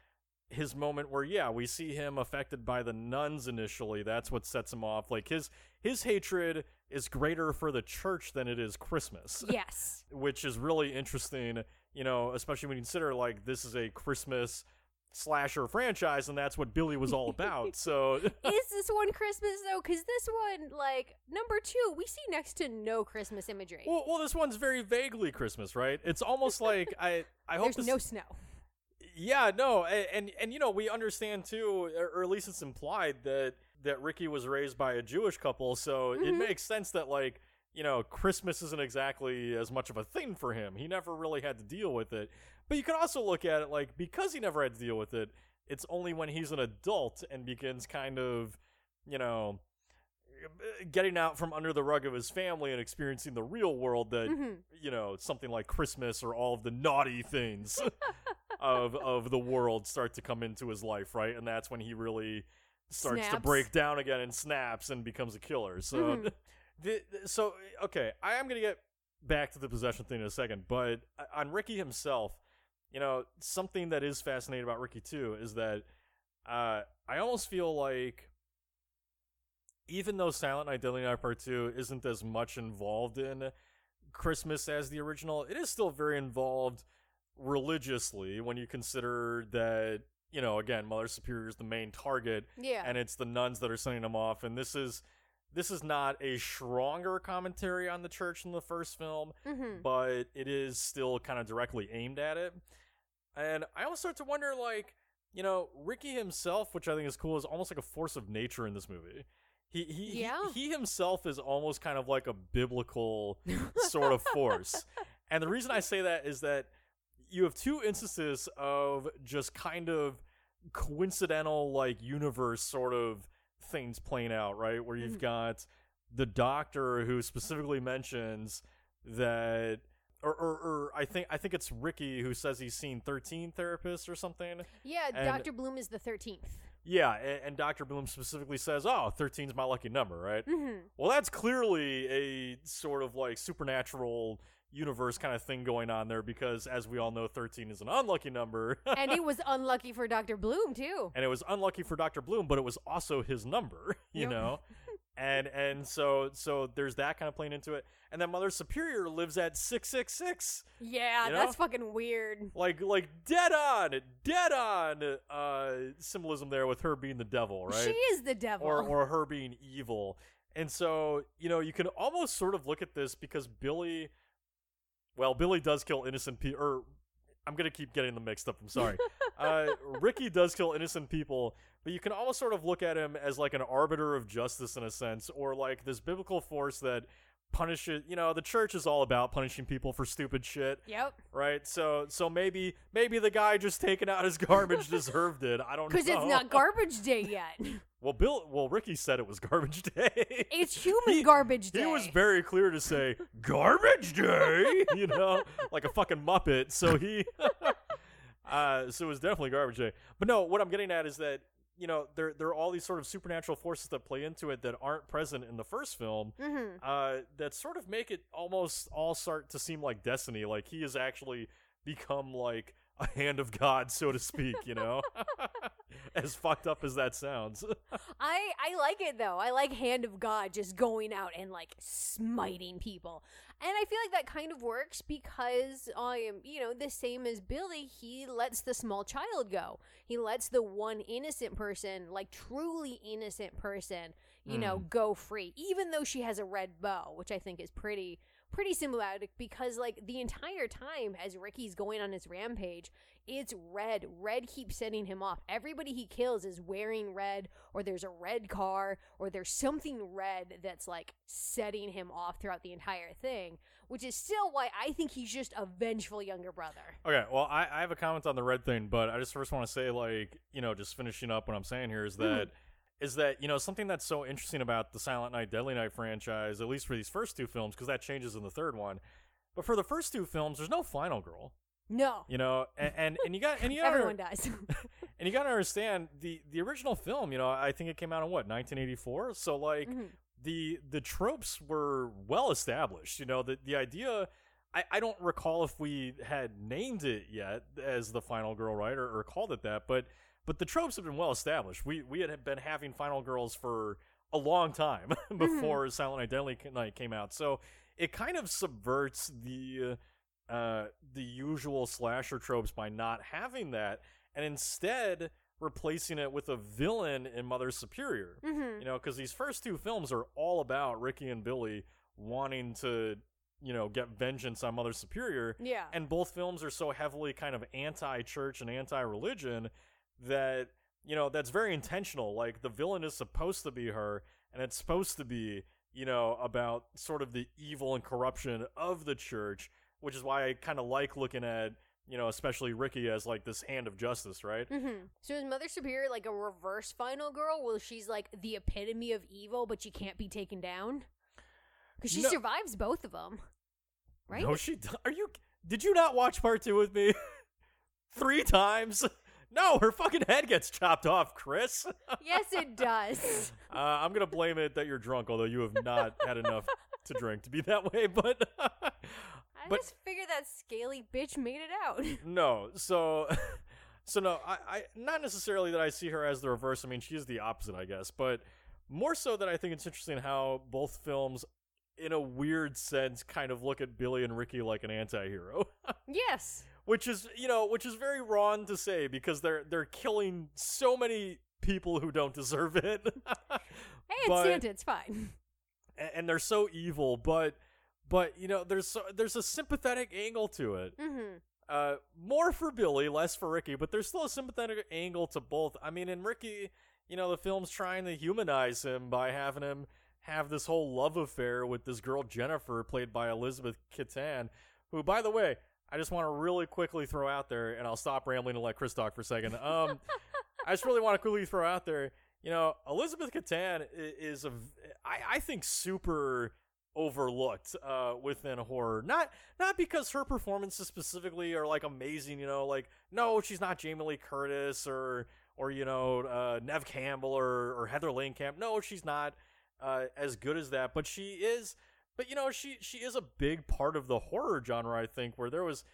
his moment where yeah we see him affected by the nuns initially that's what sets him off like his his hatred is greater for the church than it is christmas yes. *laughs* which is really interesting, you know, especially when you consider like this is a Christmas slasher franchise and that's what Billy was all about. so *laughs* Is this one Christmas though? Because this one, like number two, we see next to no Christmas imagery. well, well this one's very vaguely Christmas, right? It's almost *laughs* like I I hope There's this, no snow. Yeah, no, a- and and you know, we understand too or at least it's implied that that Ricky was raised by a Jewish couple, so it Mhm. makes sense that like you know, Christmas isn't exactly as much of a thing for him. He never really had to deal with it. But you could also look at it like because he never had to deal with it, it's only when he's an adult and begins kind of, you know, getting out from under the rug of his family and experiencing the real world that, Mhm. you know, something like Christmas or all of the naughty things *laughs* of of the world start to come into his life, right? And that's when he really starts to break down again and snaps and becomes a killer. So, Mhm. The, so okay, I am gonna get back to the possession thing in a second, but uh, on Ricky himself, you know, something that is fascinating about Ricky too is that uh, I almost feel like even though Silent Night Deadly Night Part 2 isn't as much involved in Christmas as the original, it is still very involved religiously when you consider that, you know, again, Mother Superior is the main target Yeah. and it's the nuns that are sending them off and this is this is not a stronger commentary on the church in the first film mm-hmm. but it is still kind of directly aimed at it. And I almost start to wonder, like, you know, Ricky himself, which I think is cool, is almost like a force of nature in this movie. He he he- Yeah. he, himself is almost kind of like a biblical *laughs* sort of force. And the reason I say that is that you have two instances of just kind of coincidental like universe sort of things playing out, right? Where you've Mhm. got the doctor who specifically mentions that or, or, or I think I think it's Ricky who says he's seen 13 therapists or something. yeah, and- Dr. Bloom is the 13th. Yeah, and, and Dr. Bloom specifically says, "Oh, 13 is my lucky number, right?" Mm-hmm. Well, that's clearly a sort of like supernatural universe kind of thing going on there because as we all know 13 is an unlucky number *laughs* and it was unlucky for Dr. Bloom, too. and it was unlucky for Dr. Bloom but it was also his number *laughs* you Yep. know *laughs* and and so so there's that kind of playing into it and then Mother Superior lives at 666 Yeah, You know? that's fucking weird. like like dead on dead on uh symbolism there with her being the devil right She is the devil. or or her being evil. And so, you know, you can almost sort of look at this because Billy well, Billy does kill innocent people or I'm going to keep getting them mixed up. I'm sorry. *laughs* uh Ricky does kill innocent people, but you can almost sort of look at him as like an arbiter of justice in a sense or like this biblical force that punishes, you know, the church is all about punishing people for stupid shit yep. right? So so maybe maybe the guy just taking out his garbage *laughs* deserved it. I don't know. Because it's not *laughs* garbage day yet. Well, Bill. Well, Ricky said it was garbage *laughs* day. It's human He- garbage day. He was very clear to say garbage day. You know, like a fucking muppet. So he. uh, so it was definitely garbage day. But no, what I'm getting at is that you know there there are all these sort of supernatural forces that play into it that aren't present in the first film. Mm-hmm. Uh, that sort of make it almost all start to seem like destiny. Like he has actually become like a hand of God, so to speak. You know, *laughs* *laughs* as fucked up as that sounds. *laughs* I I like it though. I like Hand of God just going out and like smiting people. And I feel like that kind of works because I am, you know, the same as Billy, he lets the small child go. He lets the one innocent person, like truly innocent person, you know, mm. go free even though she has a red bow, which I think is pretty pretty symbiotic because like the entire time as Ricky's going on his rampage, it's red. Red keeps setting him off. Everybody he kills is wearing red, or there's a red car, or there's something red that's like setting him off throughout the entire thing, which is still why I think he's just a vengeful younger brother. Okay, well, I, I have a comment on the red thing, but I just first want to say, like, you know, just finishing up what I'm saying here is hmm. that is that you know something that's so interesting about the Silent Night, Deadly Night franchise, at least for these first two films, because that changes in the third one. But for the first two films, there's no final girl, No. you know, and and, and you got and you gotta, Everyone does. *laughs* and you got to understand the the original film. You know, I think it came out in what 1984. So like Mhm. the the tropes were well established. You know, the the idea. I, I don't recall if we had named it yet as the final girl, right, or, or called it that, but but the tropes have been well established. We we had been having final girls for a long time *laughs* before Silent Night Deadly Night came out, so it kind of subverts the uh, the usual slasher tropes by not having that, and instead replacing it with a villain in Mother Superior. hmm You know, because these first two films are all about Ricky and Billy wanting to, you know, get vengeance on Mother Superior. Yeah. And both films are so heavily kind of anti church and anti religion that, you know, that's very intentional. Like, the villain is supposed to be her, and it's supposed to be, you know, about sort of the evil and corruption of the church, which is why I kind of like looking at, you know, especially Ricky as like this hand of justice, right? hmm So is Mother Superior like a reverse final girl where she's like the epitome of evil, but she can't be taken down? Because she No. survives both of them, right? No, she. Are you? Did you not watch part two with me? *laughs* three times. No, her fucking head gets chopped off, Chris. *laughs* yes, it does. Uh, I'm gonna blame it that you're drunk, although you have not had enough to drink to be that way. But *laughs* I *laughs* But- just figured that scaly bitch made it out. no, so so no, I, I not necessarily that I see her as the reverse. I mean, she is the opposite, I guess, but more so that I think it's interesting how both films, in a weird sense, kind of look at Billy and Ricky like an anti-hero. yes. Which is you know which is very wrong to say because they're they're killing so many people who don't deserve it *laughs* Hey, it's But- Santa. It's fine. and, and they're so evil but but you know there's so, there's a sympathetic angle to it Mm-hmm. uh more for billy less for ricky but there's still a sympathetic angle to both i mean in ricky you know the film's trying to humanize him by having him have this whole love affair with this girl jennifer played by elizabeth Kaitan, who by the way i just want to really quickly throw out there and i'll stop rambling and let chris talk for a second. Um *laughs* i just really want to quickly throw out there you know elizabeth Kaitan is a i, I think super overlooked uh within horror. Not not because her performances specifically are like amazing you know like no she's not jamie lee curtis or or you know uh neve campbell or or heather langenkamp no she's not uh as good as that but she is but you know she she is a big part of the horror genre i think where there was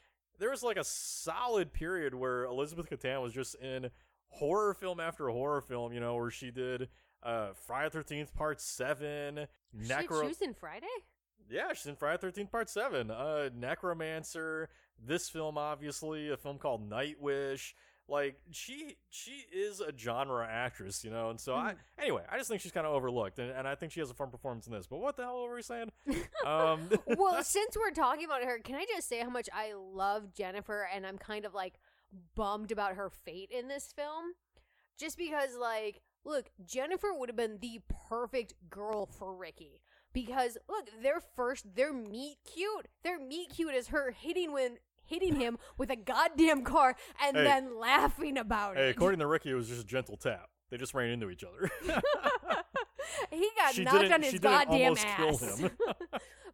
there was like a solid period where elizabeth Kaitan was just in horror film after horror film you know where she did uh friday 13th part 7 She necro in Friday? yeah, she's in Friday Thirteenth Part Seven. Uh, Necromancer. This film, obviously, a film called Night Wish. Like she, she is a genre actress, you know. And so, I anyway, I just think she's kind of overlooked, and, and I think she has a fun performance in this. But what the hell were we saying? um, *laughs* well, *laughs* since we're talking about her, can I just say how much I love Jennifer and I'm kind of like bummed about her fate in this film? Just because, like, look, Jennifer would have been the perfect girl for Ricky. Because look, their first, their meet cute, their meet cute is her hitting when hitting him with a goddamn car and Hey. then laughing about hey, it. according to Ricky, it was just a gentle tap. They just ran into each other. *laughs* *laughs* he got she knocked on his goddamn ass. *laughs*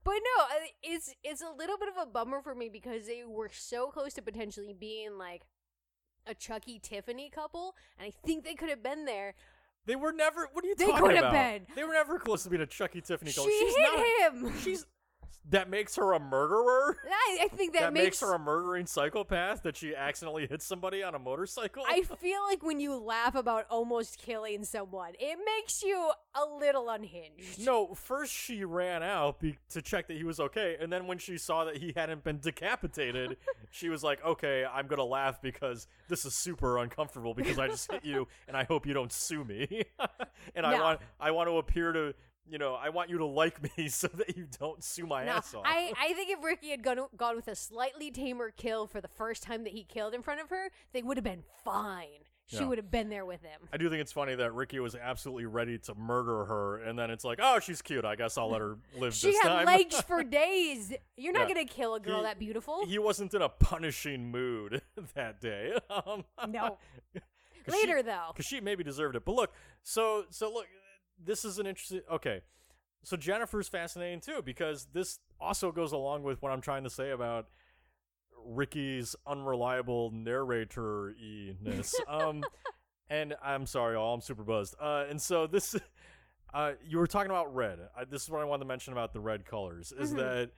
But no, uh, it's it's a little bit of a bummer for me because they were so close to potentially being like a Chucky Tiffany couple, and I think they could have been there. they were never. What are you They talking could have about? been. They were never close to being a Chucky Tiffany. She couple. she's hit not, him. She's that makes her a murderer. I, I think that, that, makes. makes her a murdering psychopath that she accidentally hit somebody on a motorcycle. I *laughs* feel like when you laugh about almost killing someone, it makes you a little unhinged. no, first she ran out be- to check that he was okay, and then when she saw that he hadn't been decapitated, *laughs* she was like, "Okay, I'm gonna laugh because this is super uncomfortable because I just hit you, *laughs* and I hope you don't sue me, and I want I want to appear to." You know, I want you to like me *laughs* so that you don't sue my No, ass off. I, *laughs* I think if Ricky had gone gone with a slightly tamer kill for the first time that he killed in front of her, they would have been fine. She Yeah. would have been there with him. I do think it's funny that Ricky was absolutely ready to murder her, and then it's like, oh, she's cute. I guess I'll let her *laughs* live She had time. legs for days. You're not Yeah. gonna kill a girl He- that beautiful. he wasn't in a punishing mood that day. Um, no. Later she, though. because she maybe deserved it. But look, so so look, this is an interesting. Okay, so Jennifer's fascinating too because this also goes along with what I'm trying to say about Ricky's unreliable narrator ness. *laughs* um, and I'm sorry, all I'm super buzzed. Uh, and so this, *laughs* uh, you were talking about red. I, this is what I wanted to mention about the red colors. Is Mhm. that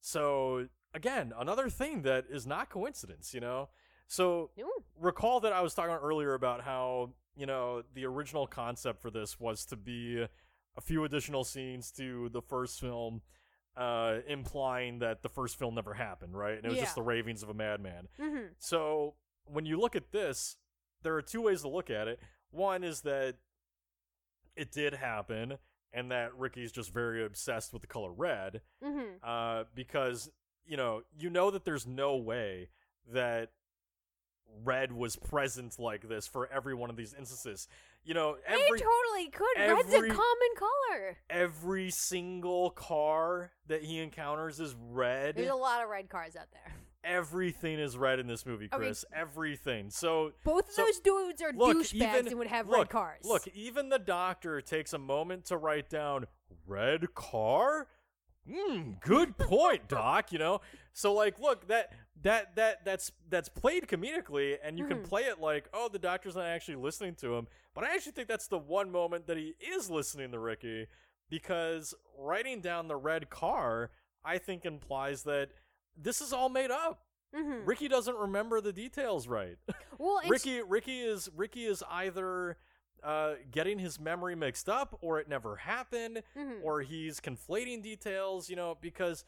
so? Again, another thing that is not coincidence. You know, so No. recall that I was talking earlier about how you know the original concept for this was to be a few additional scenes to the first film, uh, implying that the first film never happened, right? And it was just the ravings of a madman. Mm-hmm. So when you look at this, there are two ways to look at it. One is that it did happen, and that Ricky's just very obsessed with the color red, Mm-hmm. uh, because you know you know that there's no way that red was present like this for every one of these instances. You know, every they totally could. Red's a common color. every single car that he encounters is red. There's a lot of red cars out there. Everything is red in this movie, Okay. Chris. Everything. So Both of So, those dudes are look, douchebags even- and would have look, red cars. Look, even the doctor takes a moment to write down red car. Hmm, good point, *laughs* doc, you know. So like look, that that that that's that's played comedically and you can Mhm. play it like oh the doctor's not actually listening to him but i actually think that's the one moment that he is listening to ricky because writing down the red car i think implies that this is all made up Mhm. ricky doesn't remember the details right *laughs* Well, ricky ricky is ricky is either uh, getting his memory mixed up or it never happened mhm. or he's conflating details, you know, because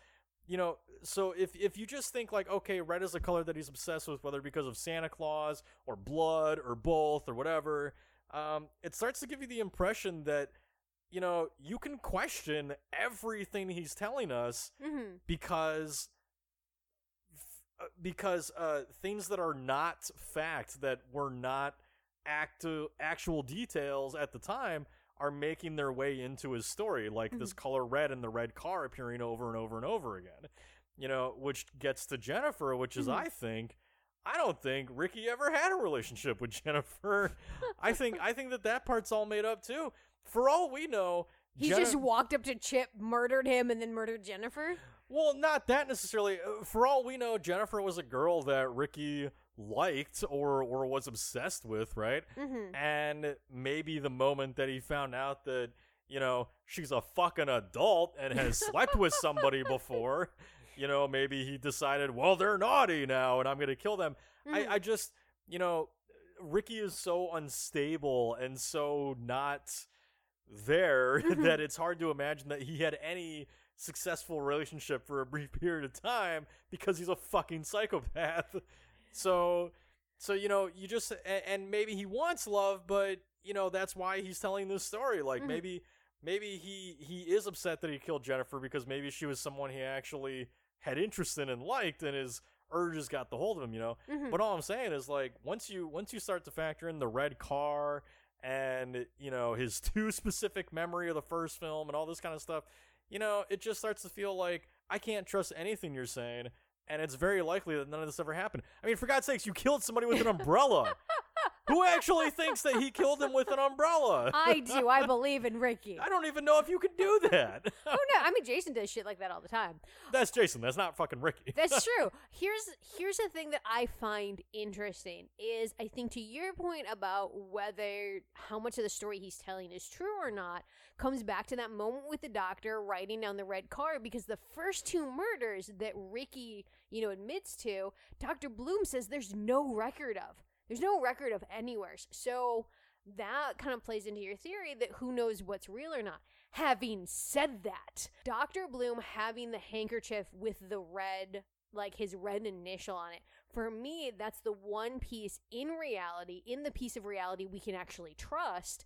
you know, so if if you just think like, okay, red is a color that he's obsessed with, whether because of Santa Claus or blood or both or whatever, um, it starts to give you the impression that you know you can question everything he's telling us Mhm. because uh, because uh, things that are not fact that were not actu- actual details at the time are making their way into his story like this color red and the red car appearing over and over and over again you know which gets to jennifer which is Mhm. i think i don't think ricky ever had a relationship with *laughs* jennifer i think i think that that part's all made up too for all we know he just walked up to Chip, murdered him, and then murdered Jennifer. Well, not that necessarily. Uh, For all we know, Jennifer was a girl that Ricky liked or or was obsessed with, right? Mm-hmm. And maybe the moment that he found out that you know she's a fucking adult and has slept with *laughs* somebody before, you know, maybe he decided, well, they're naughty now, and I'm gonna kill them. I, I just, you know, Ricky is so unstable and so not there *laughs* Mhm. that it's hard to imagine that he had any successful relationship for a brief period of time because he's a fucking psychopath. So, so you know, you just and, and maybe he wants love, but you know that's why he's telling this story. Like Mhm. maybe, maybe he he is upset that he killed Jennifer because maybe she was someone he actually had interest in and liked, and his urges got the hold of him. You know, Mhm. but all I'm saying is like once you once you start to factor in the red car and you know his *laughs* too specific memory of the first film and all this kind of stuff, you know, it just starts to feel like I can't trust anything you're saying and it's very likely that none of this ever happened. I mean, for God's sakes, you killed somebody with an umbrella. *laughs* Who actually thinks that he killed him with an umbrella? I do. I believe in Ricky. I don't even know if you can do that. Oh no! I mean, Jason does shit like that all the time. That's Jason. That's not fucking Ricky. That's *laughs* true. Here's here's the thing that I find interesting is I think to your point about whether how much of the story he's telling is true or not comes back to that moment with the doctor writing down the red car because the first two murders that Ricky, you know, admits to, Dr. Bloom says there's no record of. There's no record of anywhere. So that kind of plays into your theory that who knows what's real or not. Having said that, Dr. Bloom having the handkerchief with the red, like his red initial on it, for me, that's the one piece in reality, in the piece of reality we can actually trust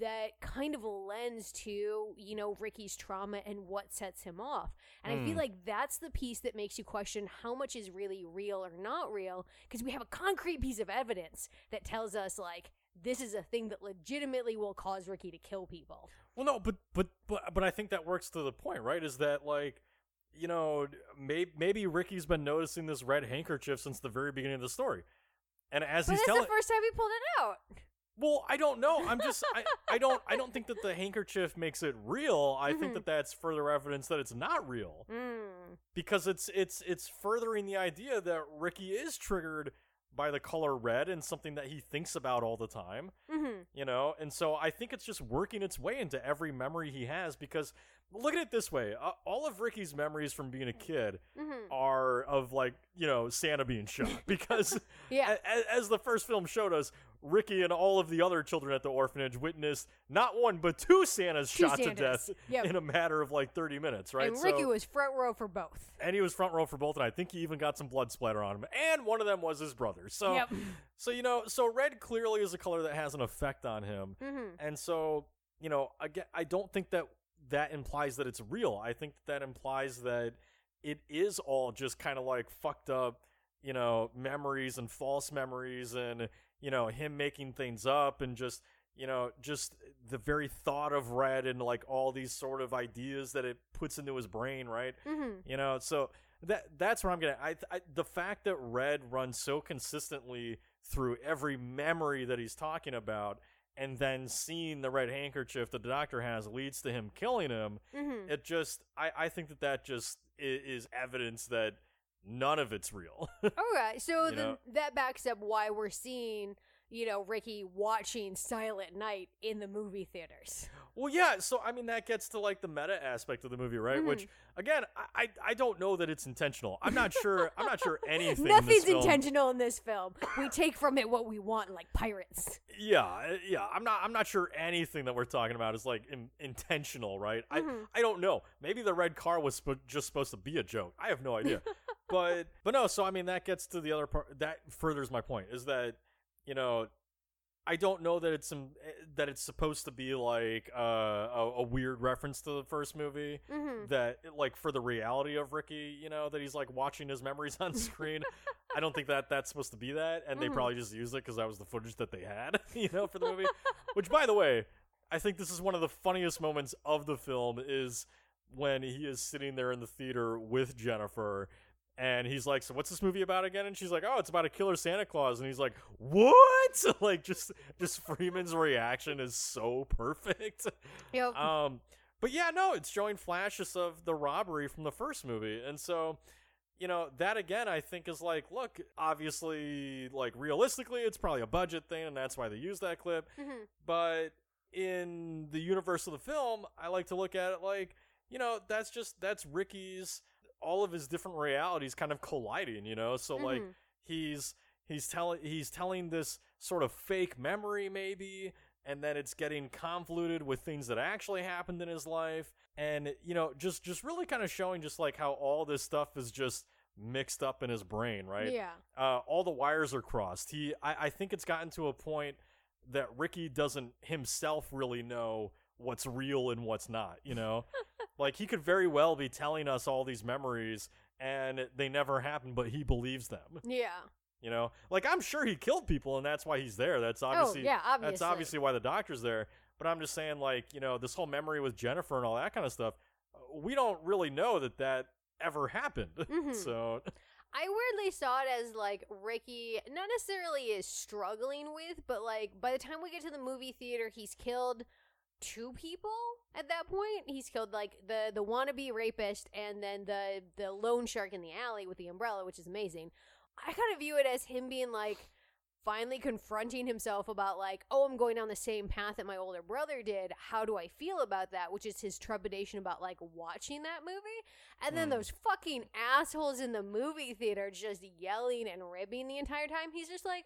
that kind of lends to, you know, Ricky's trauma and what sets him off. And I feel Hmm. like that's the piece that makes you question how much is really real or not real because we have a concrete piece of evidence that tells us like this is a thing that legitimately will cause Ricky to kill people. Well, no, but but but but I think that works to the point, right? Is that like, you know, maybe maybe Ricky's been noticing this red handkerchief since the very beginning of the story, and as But he's telling, the first time he pulled it out. Well, I don't know. I'm just I, I *laughs* don't I don't think that the handkerchief makes it real. I think Mhm. that that's further evidence that it's not real Mm. because it's it's it's furthering the idea that Ricky is triggered by the color red and something that he thinks about all the time hmm you know and so i think it's just working its way into every memory he has because look at it this way. Uh, all of ricky's memories from being a kid hmm are of like you know santa being *laughs* shot. Because *laughs* Yeah. a- as the first film showed us ricky and all of the other children at the orphanage witnessed not one but two santas Two shot to death Yep. in a matter of like 30 minutes right? And Ricky so, was front row for both. and he was front row for both and i think he even got some blood splatter on him. And one of them was his brother. So Yep. so you know so red clearly is a color that has an effect on him. Hmm and so, you know, again, I don't think that that implies that it's real. I think that, that implies that it is all just kind of like fucked up, you know, memories and false memories and, you know, him making things up and just, you know, just the very thought of red and like all these sort of ideas that it puts into his brain, right? hmm You know, so that that's where I'm gonna. I, I the fact that Red runs so consistently through every memory that he's talking about, and then seeing the red handkerchief that the doctor has leads to him killing him. hmm It just, I, I think that that just is, is evidence that none of it's real. *laughs* Okay, so then know? that backs up why we're seeing, you know, Ricky watching Silent Night in the movie theaters. well, yeah. So I mean, that gets to like the meta aspect of the movie, right? Which Mm-hmm. again, I, I don't know that it's intentional. I'm not sure. *laughs* I'm not sure anything. in Nothing's film- intentional in this film. We take from it what we want, like pirates. Yeah, uh, yeah. I'm not. I'm not sure anything that we're talking about is like in, intentional, right? I I don't know. Maybe the red car was sp- just supposed to be a joke. I have no idea. *laughs* but but no. So I mean, that gets to the other part. That furthers my point. Is that you know. I don't know that it's um, eh, that it's supposed to be like uh, a, a weird reference to the first movie. Mm-hmm. That like for the reality of Ricky, you know, that he's like watching his memories on *laughs* screen. I don't think that that's supposed to be that, and they Mhm. probably just used it because that was the footage that they had, *laughs* you know, for the movie. Which, by the way, I think this is one of the funniest moments of the film is when he is sitting there in the theater with Jennifer. And he's like, "So what's this movie about again?" And she's like, "Oh, it's about a killer Santa Claus." And he's like, "What?" *laughs* like, just just Freeman's reaction is so perfect. *laughs* Yep. Um, but yeah, no, it's showing flashes of the robbery from the first movie, and so you know that again, I think is like, look, obviously, like realistically, it's probably a budget thing, and that's why they use that clip. Mhm. But in the universe of the film, I like to look at it like, you know, that's just that's Ricky's all of his different realities kind of colliding, you know. So like Mhm. he's he's telling he's telling this sort of fake memory maybe and then it's getting convoluted with things that actually happened in his life and you know just just really kind of showing just like how all this stuff is just mixed up in his brain right Yeah. uh, all the wires are crossed he I, I think it's gotten to a point that ricky doesn't himself really know what's real and what's not you know *laughs* like he could very well be telling us all these memories and they never happened but he believes them Yeah. you know, like I'm sure he killed people, and that's why he's there. That's obviously, Oh, yeah, obviously that's obviously. why the doctor's there. But I'm just saying, like you know, this whole memory with Jennifer and all that kind of stuff. uh, We don't really know that that ever happened. *laughs* Mhm. so I weirdly saw it as like Ricky not necessarily is struggling with, but like by the time we get to the movie theater, he's killed two people at that point. He's killed like the the wannabe rapist and then the the loan shark in the alley with the umbrella, which is amazing. I kind of view it as him being like finally confronting himself about like, oh, I'm going down the same path that my older brother did. How do I feel about that? Which is his trepidation about like watching that movie. And then Hmm. those fucking assholes in the movie theater just yelling and ribbing the entire time. He's just like,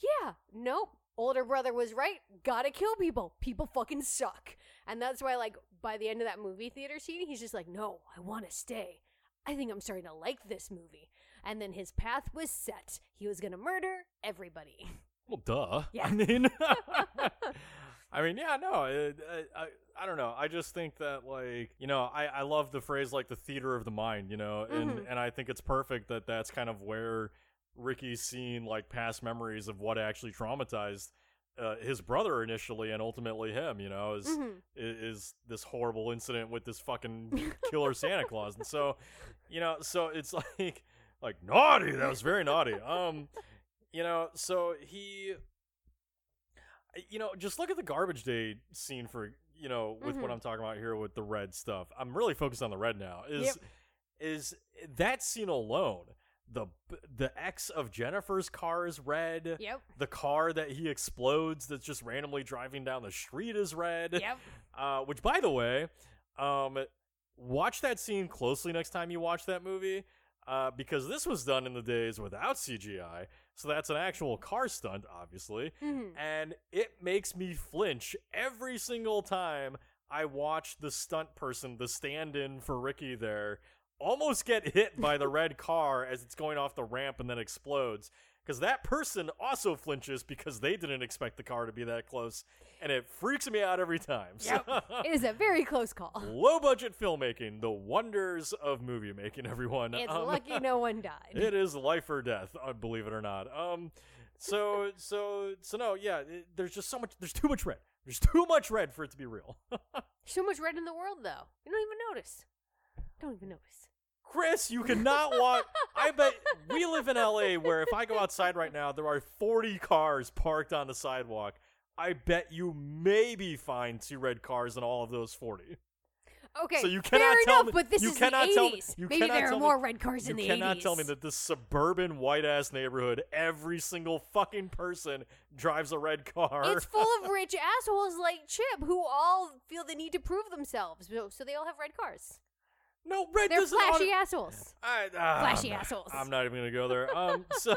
yeah, nope. Older brother was right. Gotta kill people. People fucking suck. And that's why, like, by the end of that movie theater scene, he's just like, no, I want to stay. I think I'm starting to like this movie. And then his path was set. He was gonna murder everybody. well, duh. Yeah. I mean, *laughs* *laughs* I mean, yeah, no, it, I, I, I don't know. I just think that, like, you know, I, I love the phrase like the theater of the mind, you know, and Mhm. and I think it's perfect that that's kind of where Ricky's seen like past memories of what actually traumatized uh, his brother initially and ultimately him. You know, is Mhm. i- is this horrible incident with this fucking *laughs* killer Santa Claus, and so, you know, so it's *laughs* like like naughty. That was very naughty. Um, you know, so he, you know, just look at the garbage day scene for you know with what Mhm. I'm talking about here with the red stuff. I'm really focused on the red now. Is Yep. is that scene alone? The the X of Jennifer's car is red. Yep. The car that he explodes that's just randomly driving down the street is red. Yep. *laughs* Uh, which, by the way, um, watch that scene closely next time you watch that movie, uh, because this was done in the days without CGI. So that's an actual car stunt, obviously, Mhm. and it makes me flinch every single time I watch the stunt person, the stand-in for Ricky there, almost get hit by the red car as it's going off the ramp and then explodes. Because that person also flinches because they didn't expect the car to be that close, and it freaks me out every time. *laughs* Yep. It is a very close call. low budget filmmaking, the wonders of movie making, everyone. It's Um, lucky no one died. *laughs* it is life or death, uh, believe it or not. Um, so so so no, yeah. It, there's just so much. There's too much red. There's too much red for it to be real. *laughs* So much red in the world, though. You don't even notice. Don't even notice. Chris, you cannot walk. I bet we live in LA where if I go outside right now, there are 40 cars parked on the sidewalk. I bet you maybe find two red cars in all of those 40. Okay, So you fair cannot tell enough, me- but this you is cannot the tell me- 80s. you Maybe cannot there are tell me- more red cars in the 80s. You cannot tell me that this suburban white ass neighborhood, every single fucking person drives a red car. It's full of *laughs* rich assholes like Chip who all feel the need to prove themselves, so they all have red cars. No red. They're doesn't flashy auto- assholes. I, ah, Flashy I'm- assholes. I'm not even gonna go there. Um, *laughs* so,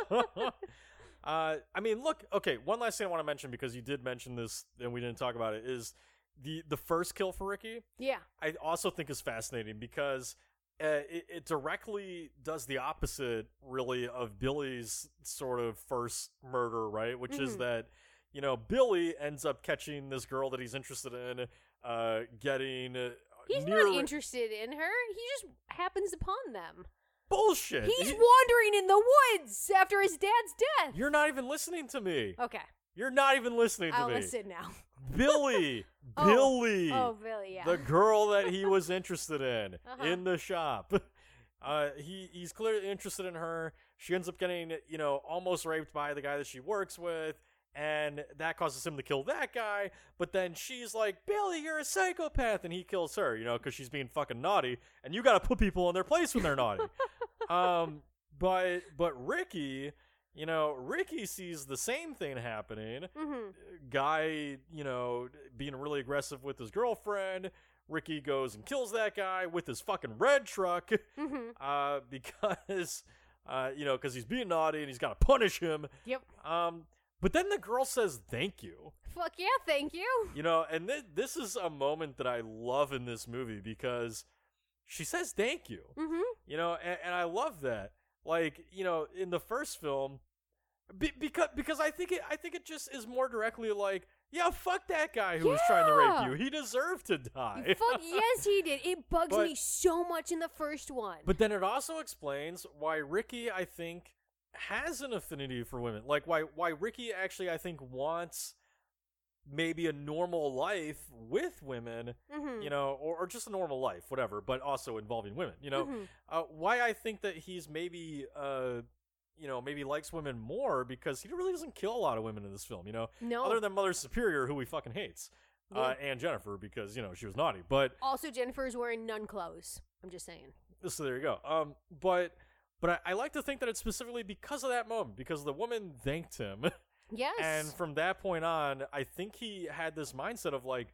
uh, I mean, look. Okay, one last thing I want to mention because you did mention this and we didn't talk about it is the the first kill for Ricky. Yeah. I also think is fascinating because uh, it, it directly does the opposite, really, of Billy's sort of first murder, right? Which is Mhm. that you know Billy ends up catching this girl that he's interested in, uh, getting. He's near not interested in her. He just happens upon them. Bullshit. He's He- wandering in the woods after his dad's death. you're not even listening to me. okay, You're not even listening to me. I'll listen now. Billy, *laughs* Oh. Billy, Oh, Billy, yeah. the girl that he was *laughs* interested in Uh-huh. in the shop. *laughs* Uh, he he's clearly interested in her. She ends up getting you know almost raped by the guy that she works with, and that causes him to kill that guy. But then she's like, "Billy, you're a psychopath," and he kills her. You know, because she's being fucking naughty, and you got to put people in their place when they're naughty. *laughs* um, but but Ricky. You know, Ricky sees the same thing happening hmm guy, you know, being really aggressive with his girlfriend. Ricky goes and kills that guy with his fucking red truck hmm *laughs* uh, because, uh, you know, because he's being naughty and he's got to punish him. Yep. Um, but then the girl says thank you, Fuck yeah, thank you. you know, and th- this is a moment that I love in this movie because she says thank you, hmm you know, and, and I love that. Like, you know, in the first film, be- because because I think it I think it just is more directly like, yeah, fuck that guy who was trying to rape you. He deserved to die. Fuck *laughs* yes, he did. It bugs But- me so much in the first one. But then it also explains why Ricky, I think, has an affinity for women. Like why why Ricky actually I think wants maybe a normal life with women, hmm you know, or, or just a normal life, whatever, but also involving women. You know, Mhm. uh, why I think that he's maybe uh you know, maybe likes women more because he really doesn't kill a lot of women in this film, you know. no. Other than Mother Superior, who he fucking hates. Uh, and Jennifer because, you know, she was naughty. But also, Jennifer is wearing nun clothes. I'm just saying. So there you go. Um, but but I, I like to think that it's specifically because of that moment, because the woman thanked him, *laughs* Yes. and from that point on, I think he had this mindset of like,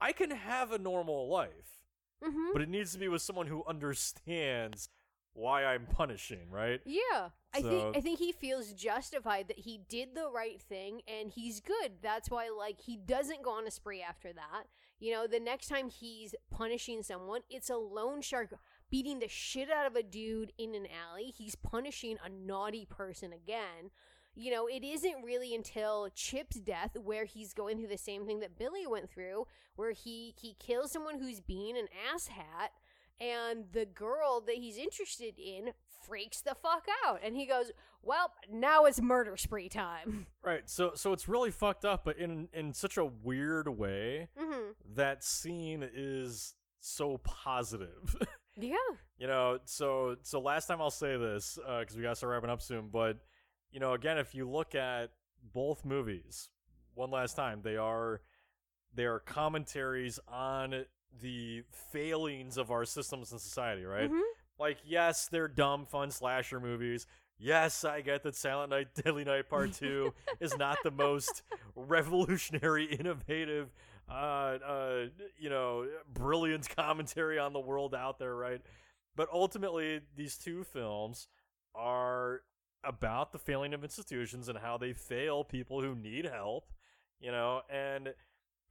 I can have a normal life, hmm but it needs to be with someone who understands why I'm punishing, right? Yeah. I think I think he feels justified that he did the right thing and he's good. That's why like he doesn't go on a spree after that. You know, the next time he's punishing someone, it's a loan shark beating the shit out of a dude in an alley. He's punishing a naughty person again. You know, it isn't really until Chip's death where he's going through the same thing that Billy went through, where he he kills someone who's being an asshat and the girl that he's interested in freaks the fuck out and he goes well now it's murder spree time *laughs* Right. So so it's really fucked up, but in in such a weird way. mm-hmm. That scene is so positive. *laughs* yeah. You know so so last time i'll say this because we gotta start wrapping up soon but you know again if you look at both movies one last time they are they are commentaries on the failings of our systems in society right? Mhm. like yes they're dumb fun slasher movies. Yes i get that silent night *laughs* deadly night part 2 *laughs* is not the most revolutionary *laughs* innovative uh uh you know brilliant *laughs* commentary on the world out there right? But ultimately these two films are about the failing of institutions and how they fail people who need help you know? And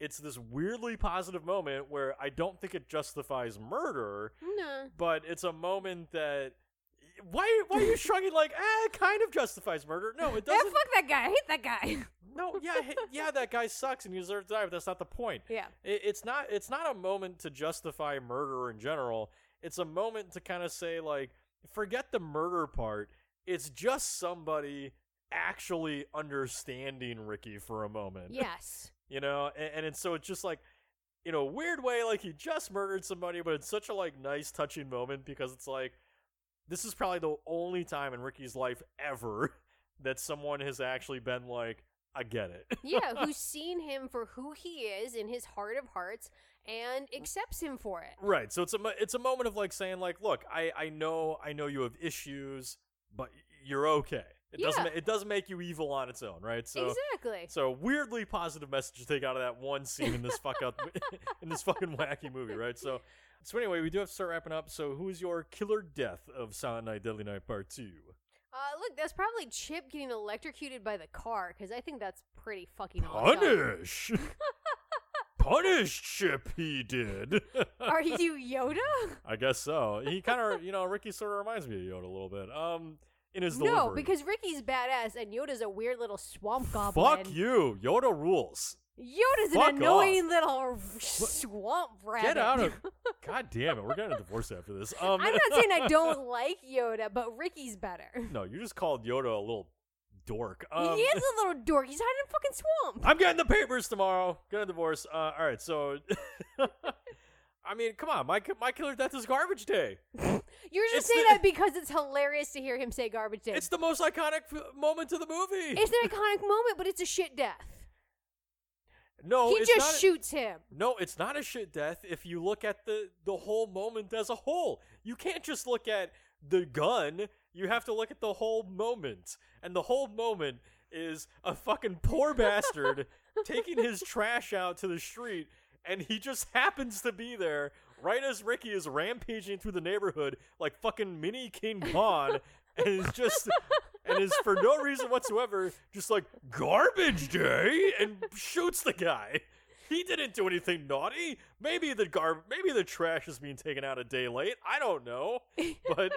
it's this weirdly positive moment where i don't think it justifies murder no but it's a moment that why why are you shrugging like ah it kind of justifies murder. No it doesn't. Yeah, fuck that guy. I hate that guy. No yeah hey, yeah that guy sucks and he deserves to die but that's not the point. Yeah. It, it's not it's not a moment to justify murder in general. It's a moment to kind of say like forget the murder part. It's just somebody actually understanding ricky for a moment. Yes. *laughs* You know and, and it's so it's just like in a weird way like he just murdered somebody but it's such a like nice touching moment because it's like this is probably the only time in ricky's life ever *laughs* that someone has actually been like I get it. yeah, *laughs* who's seen him for who he is in his heart of hearts and mm. accepts him for it. Right. So it's a mo- it's a moment of like saying like, look, I I know I know you have issues, but you're okay. It doesn't it doesn't make you evil on its own, right? So exactly. so weirdly positive message to take out of that one scene in this fuck up *laughs* in this fucking wacky movie, right? So so anyway, we do have to start wrapping up. So who is your killer death of Silent Night Deadly Night Part 2? Uh, look, that's probably Chip getting electrocuted by the car because I think that's pretty fucking awesome. Punish. *laughs* *laughs* Punish Chip he did. Are you Yoda? I guess so. He kind of, you know, Ricky sort of reminds me of Yoda a little bit. Um, in his No, because Ricky's badass and Yoda's a weird little swamp goblin. Fuck you, Yoda rules. Yoda's Fuck an annoying little swamp rabbit. Get out of. *laughs* God damn it, we're getting a divorce after this. Um, I'm not saying I *laughs* don't like Yoda, but Ricky's better. no, you just called Yoda a little dork. Um, he is a *laughs* little dork. He's hiding in a fucking swamp. I'm getting the papers tomorrow. Getting a divorce. Uh, all right, so. I mean, come on, my my killer death is garbage day. *laughs* You're just It's saying the- that because it's hilarious to hear him say garbage day. It's the most iconic f- moment of the movie. It's an iconic moment, but it's a shit death. no, he it's just not a- shoots him. No, it's not a shit death if you look at the the whole moment as a whole. You can't just look at the gun. You have to look at the whole moment. And the whole moment is a fucking poor *laughs* bastard taking his trash out to the street and he just *laughs* happens to be there right as Ricky is rampaging through the neighborhood like fucking mini King Kong and is just and is for no reason whatsoever just like garbage day and shoots the guy. He didn't do anything naughty. Maybe the gar maybe the trash is being taken out a day late. I don't know. *laughs* But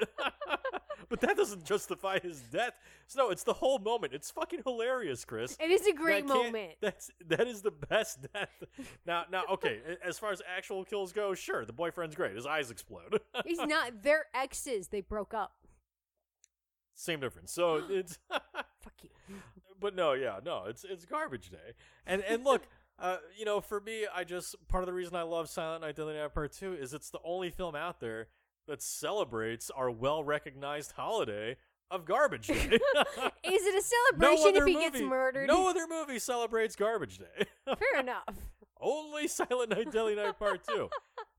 *laughs* but that doesn't justify his death. So no, it's the whole moment. It's fucking hilarious, Chris. It is a great That moment. That's that is the best death. Now now okay, as far as actual kills go, sure, the boyfriend's great. His eyes explode. *laughs* He's not. They're exes. They broke up. Same difference. So *gasps* it's Fuck you. but no, yeah, no, it's it's garbage day. And and look, uh, you know, for me, I just part of the reason I love Silent Night Deadly Night Part Two is it's the only film out there that celebrates our well recognized holiday of garbage *laughs* day. Is it a *laughs* no celebration if he movie, gets murdered? No other movie celebrates garbage day. Fair enough. Only *laughs* Silent Night Deadly Night Part Two.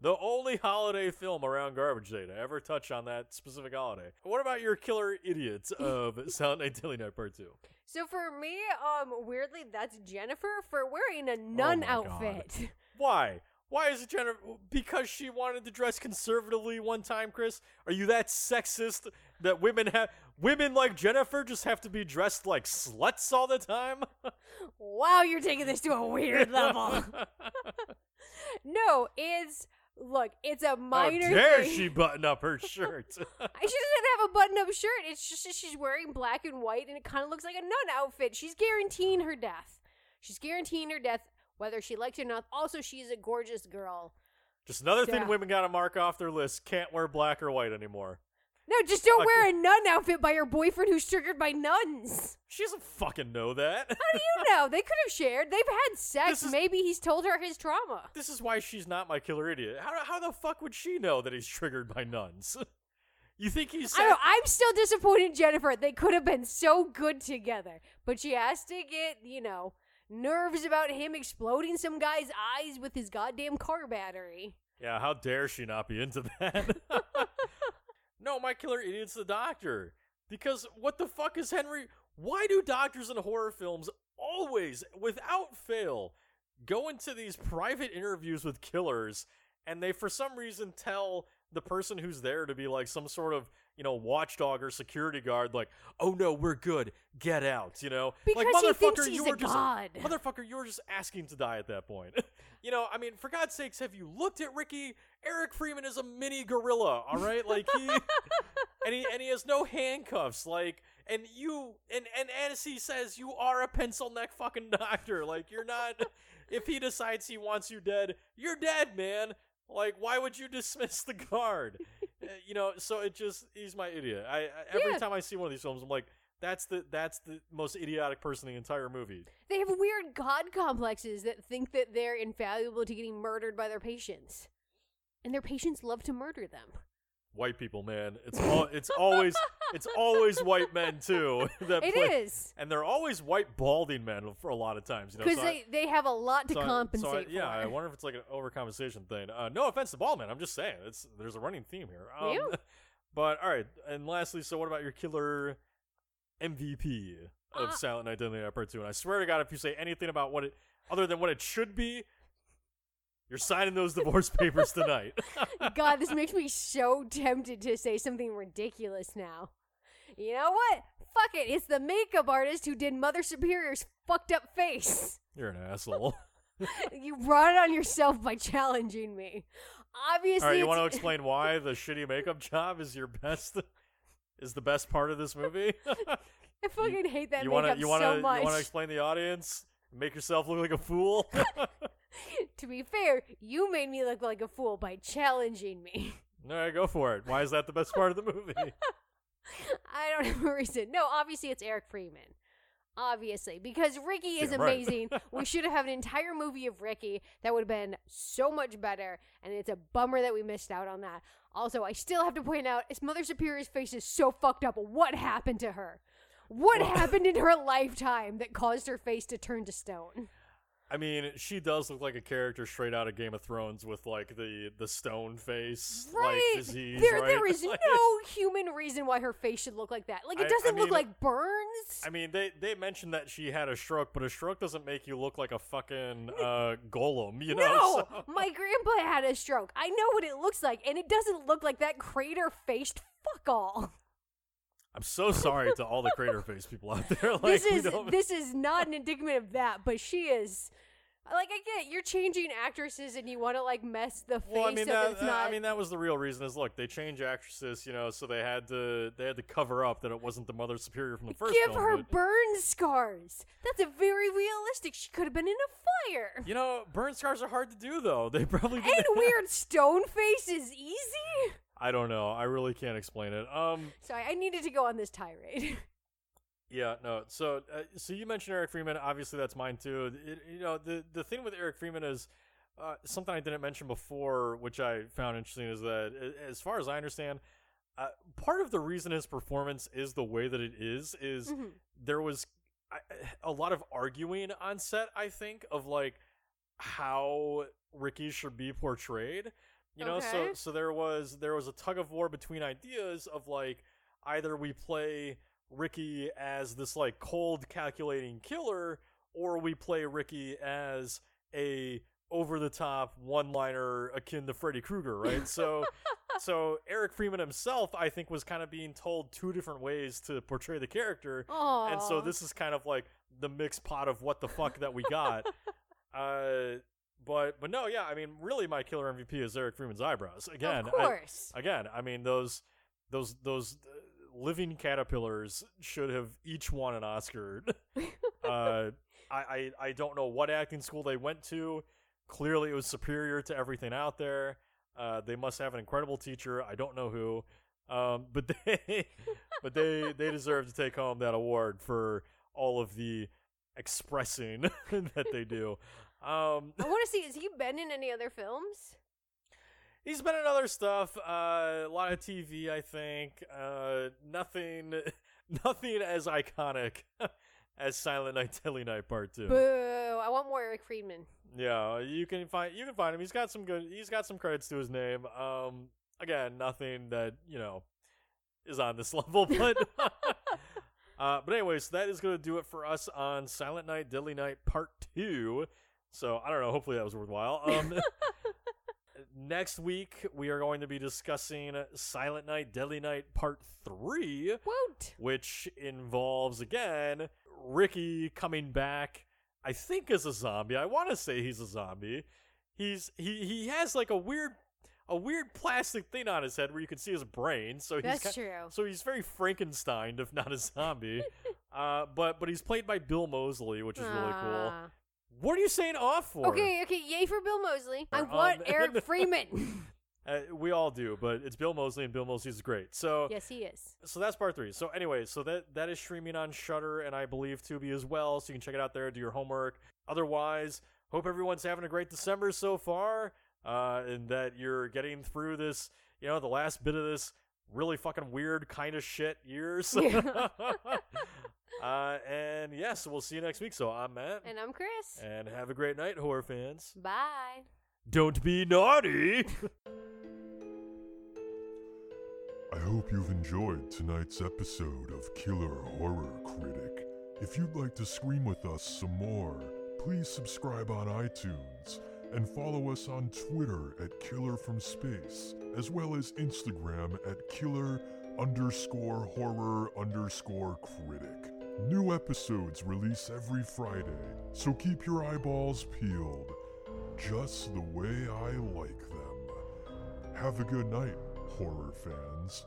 The only holiday film around Garbage Day to ever touch on that specific holiday. What about your killer idiots of *laughs* Silent Night Deadly Night Part 2? So for me, um, weirdly, that's Jennifer for wearing a nun Oh my God. outfit. *laughs* Why? Why is it Jennifer? Because she wanted to dress conservatively one time, Chris? Are you that sexist that women have women like Jennifer just have to be dressed like sluts all the time? *laughs* wow, you're taking this to a weird level. *laughs* no, it's look, it's a How minor dare thing. she button up her shirt? *laughs* She doesn't have a button-up shirt. It's just she's wearing black and white, and it kind of looks like a nun outfit. She's guaranteeing her death. She's guaranteeing her death, whether she likes it or not. Also, she's a gorgeous girl. just another thing women gotta mark off their list. Can't wear black or white anymore. No, just don't wear a nun outfit by your boyfriend who's triggered by nuns. She doesn't fucking know that. How do you know? They could have shared. They've had sex. This is- Maybe he's told her his trauma. this is why she's not my killer idiot. How, how the fuck would she know that he's triggered by nuns? *laughs* you think he's I know. I'm still disappointed, in Jennifer. They could have been so good together, but she has to get, you know, nerves about him exploding some guy's eyes with his goddamn car battery. Yeah, how dare she not be into that? *laughs* *laughs* no, my killer idiot's the doctor. Because what the fuck is Henry? Why do doctors in horror films always, without fail, go into these private interviews with killers and they, for some reason, tell the person who's there to be like some sort of, you know, watchdog or security guard, like, oh no, we're good, get out, you know? like, Because he thinks motherfucker, he's you a were just god. Motherfucker, you were just asking to die at that point. *laughs* you know, I mean, for God's sakes, have you looked at Ricky? Eric Freeman is a mini gorilla, all right? Like he *laughs* and he and he has no handcuffs, like and you and and he says, you are a pencil neck fucking doctor. Like you're not if he decides he wants you dead, you're dead, man. Like why would you dismiss the guard? Uh, you know, so it just he's my idiot. I, I every Yeah. time I see one of these films, I'm like that's the that's the most idiotic person in the entire movie. They have weird god complexes that think that they're invaluable to getting murdered by their patients. And their patients love to murder them. White people, man. It's all it's always it's always white men too. *laughs* That It play, is and they're always white balding men for a lot of times. You know, because so I- they they have a lot to so I- so compensate I- yeah, I wonder if it's like an overcompensation thing. Uh, no offense to bald men. I'm just saying it's there's a running theme here. Um. *laughs* But all right, and lastly, so what about your killer MVP of Uh, Silent Night Deadly Night Part Two? And I swear to God, if you say anything about what it other than what it should be, you're signing those divorce papers tonight. *laughs* God, this makes me so tempted to say something ridiculous now. You know what? Fuck it. It's the makeup artist who did Mother Superior's fucked up face. you're an asshole. *laughs* you brought it on yourself by challenging me. Obviously, All right, you it's- want to explain why the shitty makeup job is your best, is the best part of this movie? *laughs* I fucking hate that you makeup wanna, you wanna, so much. you wanna explain the audience? Make yourself look like a fool. *laughs* to be fair, you made me look like a fool by challenging me. *laughs* All right, go for it. Why is that the best part of the movie? *laughs* I don't have a reason. No, obviously it's Eric Freeman. Obviously, because Ricky is right. amazing. we should have had an entire movie of Ricky that would have been so much better, and it's a bummer that we missed out on that. Also, I still have to point out, his Mother Superior's face is so fucked up. What happened to her? What happened in her lifetime that caused her face to turn to stone? I mean, she does look like a character straight out of Game of Thrones with like the the stone face, Right. like disease. there, right? there is *laughs* Like- no human reason why her face should look like that. Like it I- I doesn't look like burns. I mean, they they mentioned that she had a stroke, but a stroke doesn't make you look like a fucking uh, golem, you know? no, *laughs* so- my grandpa had a stroke. I know what it looks like, and it doesn't look like that crater faced fuck all. I'm so sorry to all the crater face people out there. *laughs* Like, this is this is not an indictment of that, but she is. Like I get you're changing actresses and you want to like mess the face Well, I mean that, not. I mean that was the real reason. Is look, they change actresses, you know, so they had to they had to cover up that it wasn't the Mother Superior from the first Give film. her but- burn scars. That's a very realistic. She could have been in a fire. you know, burn scars are hard to do though. They probably and *laughs* weird stone face is easy. I don't know. I really can't explain it. Um, Sorry, I needed to go on this tirade. *laughs* yeah, no. So, uh, so you mentioned Eric Freeman. Obviously, that's mine too. It, you know, the the thing with Eric Freeman is uh, something I didn't mention before, which I found interesting, is that as far as I understand, uh, part of the reason his performance is the way that it is is Mhm. there was I- a lot of arguing on set. I think of like how Ricky should be portrayed. You know, so so there was there was a tug of war between ideas of like either we play Ricky as this like cold calculating killer or we play Ricky as a over the top one liner akin to Freddy Krueger, right? So *laughs* so Eric Freeman himself I think was kind of being told two different ways to portray the character Aww. and so this is kind of like the mixed pot of what the fuck that we got. *laughs* uh, but but no, yeah, I mean, really, my killer MVP is Eric Freeman's eyebrows. Again, of I- again, I mean those those those uh, living caterpillars should have each won an Oscar. *laughs* uh, I, I I don't know what acting school they went to. Clearly, it was superior to everything out there. Uh, they must have an incredible teacher. I don't know who, um, *laughs* but they but they they deserve to take home that award for all of the expressing *laughs* that they do. Um, I want to see. *laughs* Has he been in any other films? He's been in other stuff, uh, a lot of TV, I think. Uh, nothing, *laughs* nothing as iconic *laughs* as Silent Night, Deadly Night Part Two. Boo! I want more Eric Freeman. yeah, you can find you can find him. He's got some good. He's got some credits to his name. Um, again, nothing that you know is on this level, but. Uh, but anyways, that is going to do it for us on Silent Night, Deadly Night Part 2. So, I don't know, hopefully that was worthwhile. Um, *laughs* next week, we are going to be discussing Silent Night, Deadly Night Part 3, Woot! which involves, again, Ricky coming back, I think as a zombie. I want to say he's a zombie. He's he he has like a weird a weird plastic thing on his head where you can see his brain. So he's That's ki- true. so he's very Frankenstein, if not a zombie. *laughs* uh, but but he's played by Bill Moseley, which is really cool. What are you saying off for? Okay, okay, yay for Bill Moseley. I Um, want *laughs* Eric Freeman. *laughs* Uh, we all do, but it's Bill Moseley, and Bill Moseley's is great. So yes, he is. so that's part three. So anyway, so that that is streaming on Shudder and I believe Tubi as well. So you can check it out there, do your homework. Otherwise, hope everyone's having a great December so far, uh, and that you're getting through this you know, the last bit of this really fucking weird kind of shit years. *laughs* Yeah. Uh, and yes, we'll see you next week. So I'm Matt. And I'm Chris. and have a great night, horror fans. Bye. Don't be naughty. I hope you've enjoyed tonight's episode of Killer Horror Critic. If you'd like to scream with us some more, please subscribe on iTunes and follow us on Twitter at Killer from Space, as well as Instagram at Killer underscore horror underscore critic. New episodes release every Friday, so keep your eyeballs peeled, just the way I like them. Have a good night, horror fans,